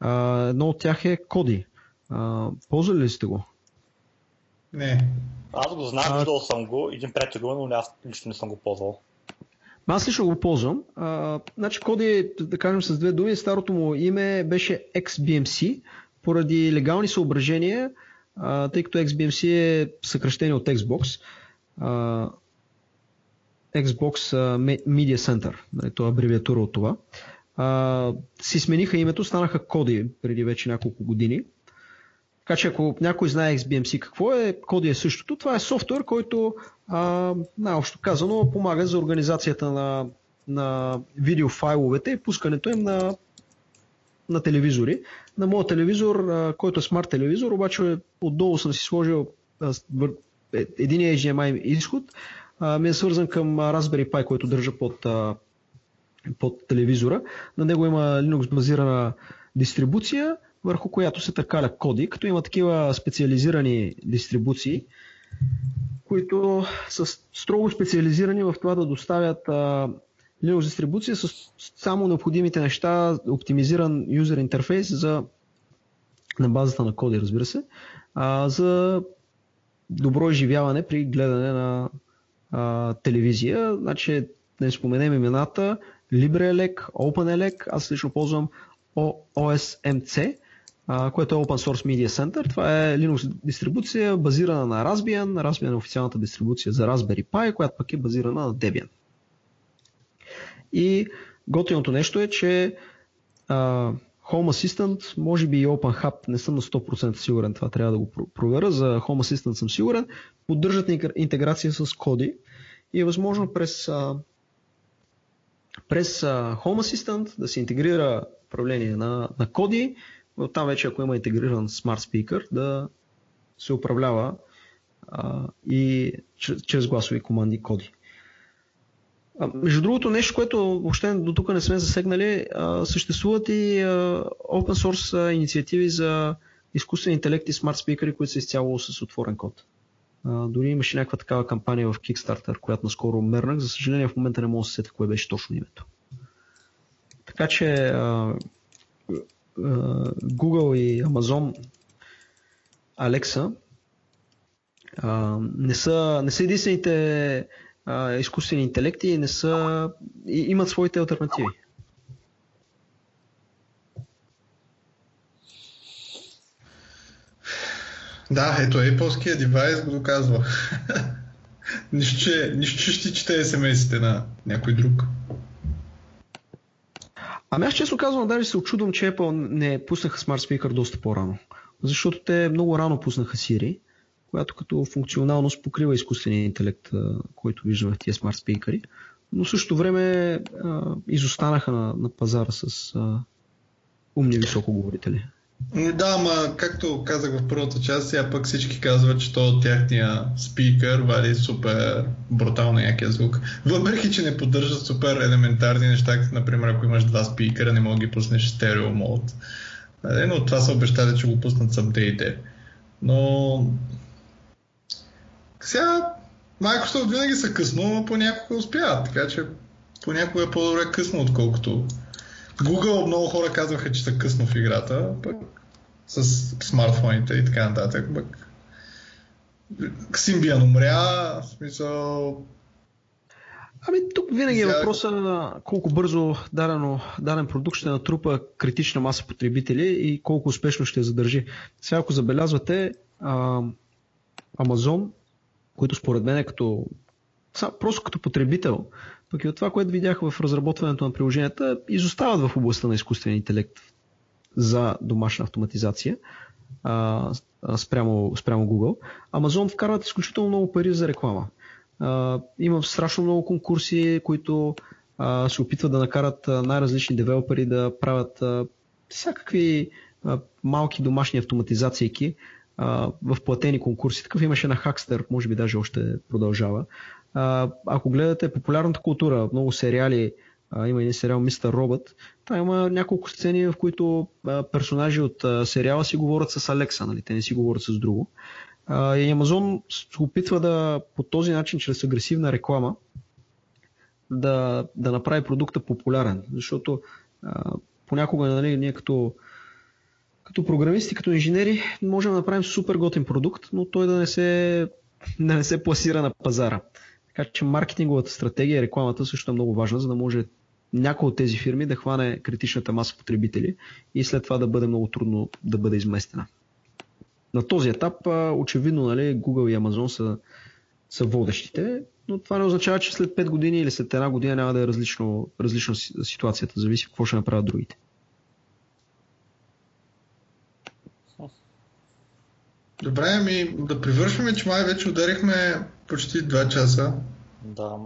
А, едно от тях е Коди. ползвали ли сте го? Не. Аз го знам, виждал съм го, един приятел го, но аз лично не съм го ползвал. Аз лично го ползвам. А, значи Коди, да кажем с две думи, старото му име беше XBMC, поради легални съображения, а, тъй като XBMC е съкръщение от Xbox. А, Xbox Media Center, нали, това е абревиатура от това. А, си смениха името, станаха Коди преди вече няколко години. Така че ако някой знае XBMC какво е, коди е същото. Това е софтуер, който най-общо казано помага за организацията на, на видеофайловете и пускането им на, на телевизори. На моят телевизор, а, който е смарт телевизор, обаче отдолу съм си сложил е, един HDMI изход ми е свързан към Raspberry Pi, който държа под, под телевизора. На него има Linux базирана дистрибуция, върху която се търкаля коди, като има такива специализирани дистрибуции, които са строго специализирани в това да доставят а, Linux дистрибуция с само необходимите неща, оптимизиран юзер интерфейс за на базата на коди, разбира се, а, за добро изживяване при гледане на а, телевизия. Значи, не споменем имената LibreELEC, OpenELEC, аз лично ползвам OSMC, което е Open Source Media Center. Това е Linux дистрибуция, базирана на Raspbian. Raspbian е официалната дистрибуция за Raspberry Pi, която пък е базирана на Debian. И готиното нещо е, че а, Home Assistant, може би и OpenHub, не съм на 100% сигурен, това трябва да го проверя, за Home Assistant съм сигурен, поддържат интеграция с коди и е възможно през, през Home Assistant да се интегрира управление на, на коди, там вече ако има интегриран Smart Speaker да се управлява а, и чрез, чрез гласови команди коди. А, между другото, нещо, което въобще до тук не сме засегнали, а, съществуват и а, open source инициативи за изкуствен интелект и смарт спикъри, които са изцяло с отворен код. А, дори имаше някаква такава кампания в Kickstarter, която наскоро мернах. За съжаление в момента не мога да се сетя кое беше точно името. Така че а, Google и Amazon Alexa не, са, не са единствените изкуствени интелекти не са, и, имат своите альтернативи. Да, ето Apple-ския девайс го доказва. нищо, че ще чете смс-ите на някой друг. Ами аз често казвам, даже се очудвам, че Apple не пуснаха Smart Speaker доста по-рано. Защото те много рано пуснаха Siri която като функционалност покрива изкуствения интелект, който виждаме в тия смарт спикъри, но в същото време а, изостанаха на, на пазара с а, умни високоговорители. Да, ама както казах в първата част, сега пък всички казват, че то от тяхния спикър вади супер брутално якия звук. Въпреки, че не поддържат супер елементарни неща, като например ако имаш два спикъра, не мога да ги пуснеш стерео мод. Нали, но това са обещали, че го пуснат с апдейте. Но сега Microsoft винаги са късно, но понякога успяват, така че понякога е по-добре късно, отколкото Google много хора казваха, че са късно в играта, пък с смартфоните и така нататък, пък Symbian умря, в смисъл Ами тук винаги е въпроса на колко бързо дадено, даден продукт ще натрупа критична маса потребители и колко успешно ще задържи. Сега ако забелязвате, а, Amazon които според мен е като просто като потребител, пък и от това, което видях в разработването на приложенията, изостават в областта на изкуствения интелект за домашна автоматизация а, спрямо, спрямо Google. Amazon вкарват изключително много пари за реклама. А, има страшно много конкурси, които а, се опитват да накарат най-различни девелопери да правят а, всякакви а, малки домашни автоматизации, в платени конкурси. Такъв имаше на Хакстер, може би даже още продължава. Ако гледате популярната култура, много сериали, има един сериал Мистер Робът, там има няколко сцени, в които персонажи от сериала си говорят с Алекса, нали? те не си говорят с друго. И Амазон се опитва да по този начин, чрез агресивна реклама, да, да направи продукта популярен. Защото а, понякога нали, ние като като програмисти, като инженери, можем да направим супер готин продукт, но той да не се, да не се пласира на пазара. Така че маркетинговата стратегия и рекламата също е много важна, за да може някой от тези фирми да хване критичната маса потребители и след това да бъде много трудно да бъде изместена. На този етап, очевидно, нали, Google и Amazon са, са водещите, но това не означава, че след 5 години или след една година няма да е различно, различно ситуацията. Зависи какво ще направят другите. Добре, ами да привършваме, че май вече ударихме почти 2 часа. Да.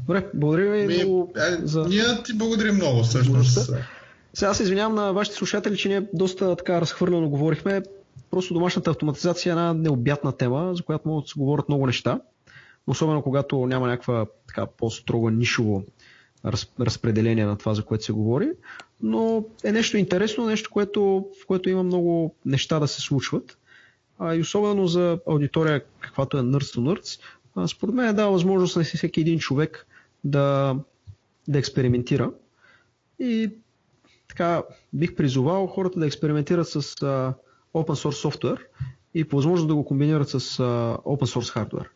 Добре, благодаря ви ми, много е, за... Ние ти благодарим много, всъщност. Сега се извинявам на вашите слушатели, че ние доста така разхвърляно говорихме. просто домашната автоматизация е една необятна тема, за която могат да се говорят много неща. Особено когато няма някаква така по-строго нишово раз, разпределение на това, за което се говори. Но е нещо интересно, нещо, което, в което има много неща да се случват. А, и особено за аудитория, каквато е Nerds to Nerds, а, според мен е дава възможност на всеки един човек да, да експериментира. И така бих призовал хората да експериментират с а, open source софтуер и по възможност да го комбинират с а, open source хардвер.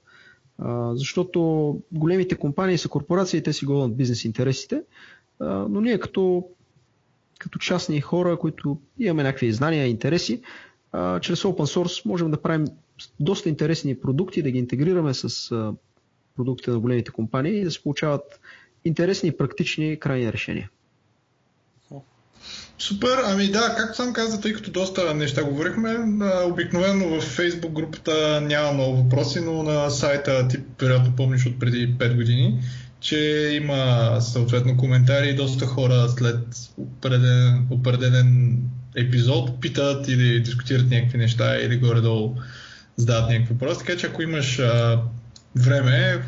Защото големите компании са корпорации, те си гонят бизнес интересите, а, но ние като, като частни хора, които имаме някакви знания и интереси, чрез open source можем да правим доста интересни продукти, да ги интегрираме с а, продуктите на големите компании и да се получават интересни и практични крайни решения. Супер, ами да, както сам каза, тъй като доста неща говорихме, обикновено в Facebook групата няма много въпроси, но на сайта ти вероятно помниш от преди 5 години, че има съответно коментари и доста хора след определен, определен епизод питат или дискутират някакви неща или горе-долу задават някакви въпроси. Така че ако имаш а, време,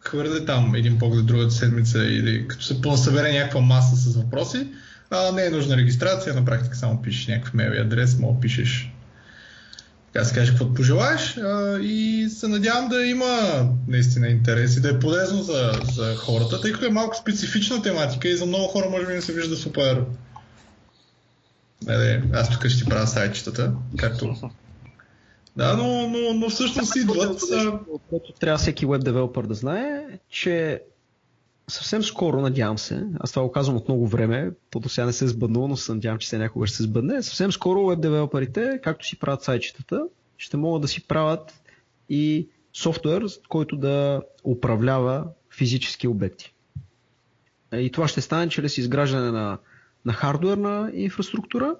хвърля там един поглед другата седмица или като се събере някаква маса с въпроси, а, не е нужна регистрация, на практика само пишеш някакъв мейл адрес, мога пишеш така се каже, каквото пожелаеш а, и се надявам да има наистина интерес и да е полезно за, за хората, тъй като е малко специфична тематика и за много хора може би не се вижда супер не, аз тук ще правя сайтчетата, както да, но, но, но всъщност идват. Което трябва всеки веб девелопър да знае, че съвсем скоро, надявам се, аз това го казвам от много време, то до сега не се е сбъднало, но се надявам, че се някога ще се сбъдне. Съвсем скоро веб девелоперите, както си правят сайтчетата, ще могат да си правят и софтуер, който да управлява физически обекти. И това ще стане чрез изграждане на, на хардуерна инфраструктура,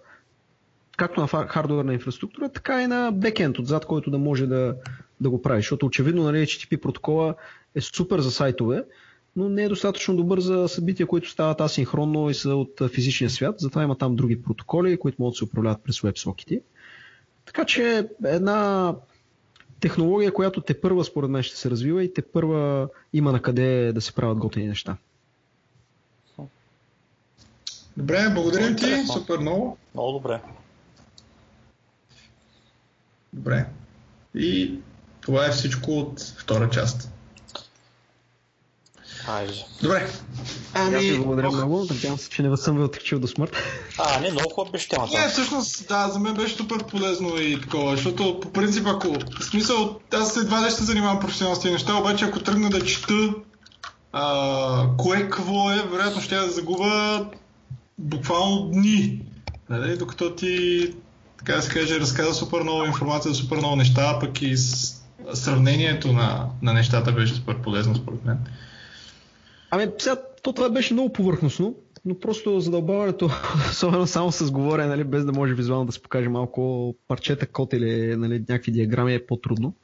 както на хардуерна инфраструктура, така и на бекенд отзад, който да може да, да го прави. Защото очевидно нали, HTTP протокола е супер за сайтове, но не е достатъчно добър за събития, които стават асинхронно и са от физичния свят. Затова има там други протоколи, които могат да се управляват през WebSocket. Така че една технология, която те първа според мен ще се развива и те първа има на къде да се правят готини неща. Добре, благодарим ти, супер много. Много добре. Добре. И това е всичко от втора част. Айде. Добре. Ами... Аз ви благодаря много. Надявам се, че не съм ви отречил до смърт. А, не, много хубаво беше темата. Не, всъщност, да, за мен беше супер полезно и такова, защото по принцип, ако, в смисъл, аз едва ли ще се занимавам професионално с тези неща, обаче ако тръгна да чета а, кое какво е, вероятно ще я да загуба буквално дни. Нали? Докато ти, така да се каже, разказа супер много информация за супер много неща, пък и с сравнението на, на нещата беше супер полезно според мен. Ами, сега, то това беше много повърхностно, но просто задълбаването, особено само с говорене, нали, без да може визуално да се покаже малко парчета код или нали, някакви диаграми е по-трудно.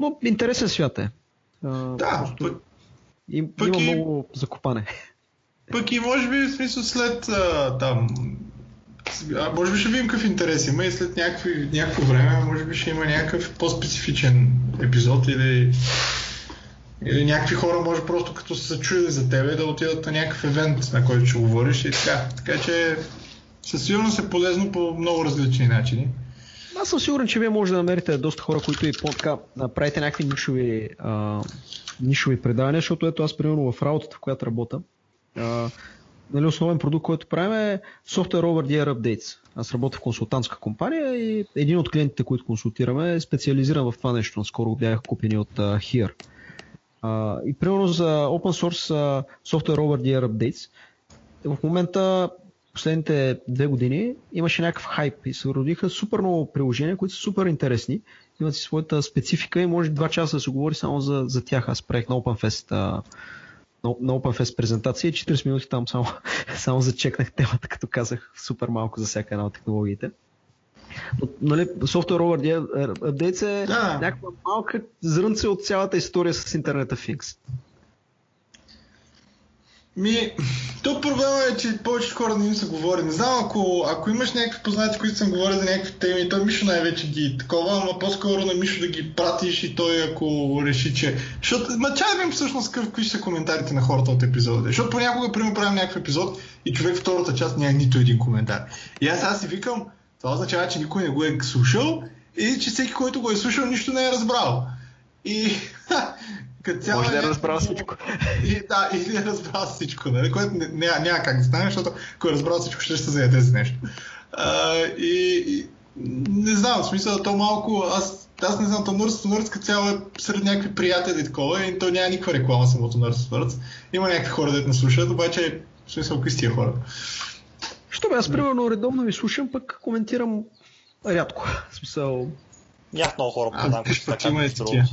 Но интересен свят е. да, пък, им, пък има и, много закопане. Пък и може би в смисъл след а, там а, може би ще видим какъв интерес има и след някакви, някакво време може би ще има някакъв по-специфичен епизод или или някакви хора може просто като са чули за тебе да отидат на някакъв евент, на който ще говориш и така. Така че със сигурност е полезно по много различни начини. Аз съм сигурен, че вие може да намерите доста хора, които и по-така правите някакви нишови, а, нишови предавания, защото ето аз примерно в работата, в която работя, а, нали, основен продукт, който правим е Software Over the Air Updates. Аз работя в консултантска компания и един от клиентите, които консултираме е специализиран в това нещо. Наскоро бяха купени от uh, Here. Uh, и примерно за open source uh, Software Over the Air Updates, в момента последните две години имаше някакъв хайп и се родиха супер много приложения, които са супер интересни. Имат си своята специфика и може два часа да се говори само за, за тях. Аз правих на OpenFest, на, на OpenFest презентация и 40 минути там само, само зачекнах темата, като казах супер малко за всяка една от технологиите. Но, нали, Software Over Updates е да. някаква малка зрънце от цялата история с Internet of Things. Ми, то проблема е, че повечето хора не им се говори. Не знам, ако, ако имаш някакви познати, които съм говорил за някакви теми, той Мишо най-вече ги такова, ама по-скоро на Мишо да ги пратиш и той ако реши, че... Защото, ма чай да всъщност какви ще са коментарите на хората от епизода. Защото понякога, примерно, правим някакъв епизод и човек втората част няма нито един коментар. И аз аз си викам, това означава, че никой не го е слушал и че всеки, който го е слушал, нищо не е разбрал. И като цяло Може да е разбрал всичко. И, да, или е разбрал всичко, нали? което няма, няма как да стане, защото ако е разбрал всичко, ще се заяде за нещо. А, и, и, не знам, в смисъл, то малко, аз, аз не знам, то Нърс Нърс като цяло е сред някакви приятели и такова, и то няма никаква реклама самото Нърс Нърс. Има някакви хора, дето не слушат, обаче, в смисъл, са тия хора? Що бе, аз примерно редовно ви слушам, пък коментирам рядко. В смисъл, Нямах много хора, познавам, които така има и такива.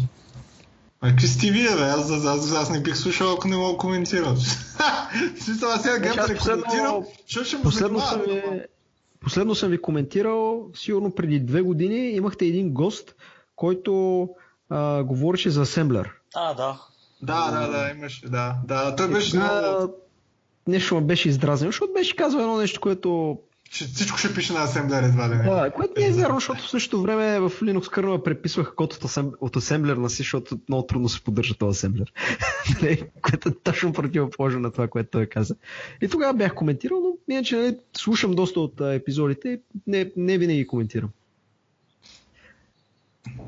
А какви сте вие, бе? Аз, аз, аз, аз не бих слушал, ако не мога да коментирам. Смисъл, аз сега гледам аз да не коментирам, защото ще му Последно съм, ви, последно съм ви коментирал, сигурно преди две години имахте един гост, който а, говореше за асемблер. А, да. Да, да, да, имаше, да. Да, той беше много... Нещо ме беше издразнено, защото беше казал едно нещо, което, Че всичко ще пише на асемблер едва ли не. да, което не е вярно, защото в същото време в Linux kernel преписвах код от, асем, от асемблер на си, защото много трудно се поддържа този асемблер. Нали, което е точно противоположно на това, което той каза. И тогава бях коментирал, но иначе нали, слушам доста от а, епизодите и не, не винаги коментирам.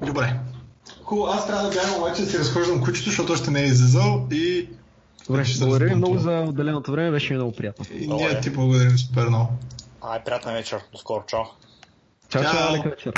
Добре. Хубаво, аз трябва да бягам обаче да си разхождам кучето, защото още не е излизал и... Добре, Ще се благодаря ви много за отделеното време, беше ми много приятно. и ние ти благодарим супер много. Aj priatný večer, skôr čo. Čau, čau, čau. večer.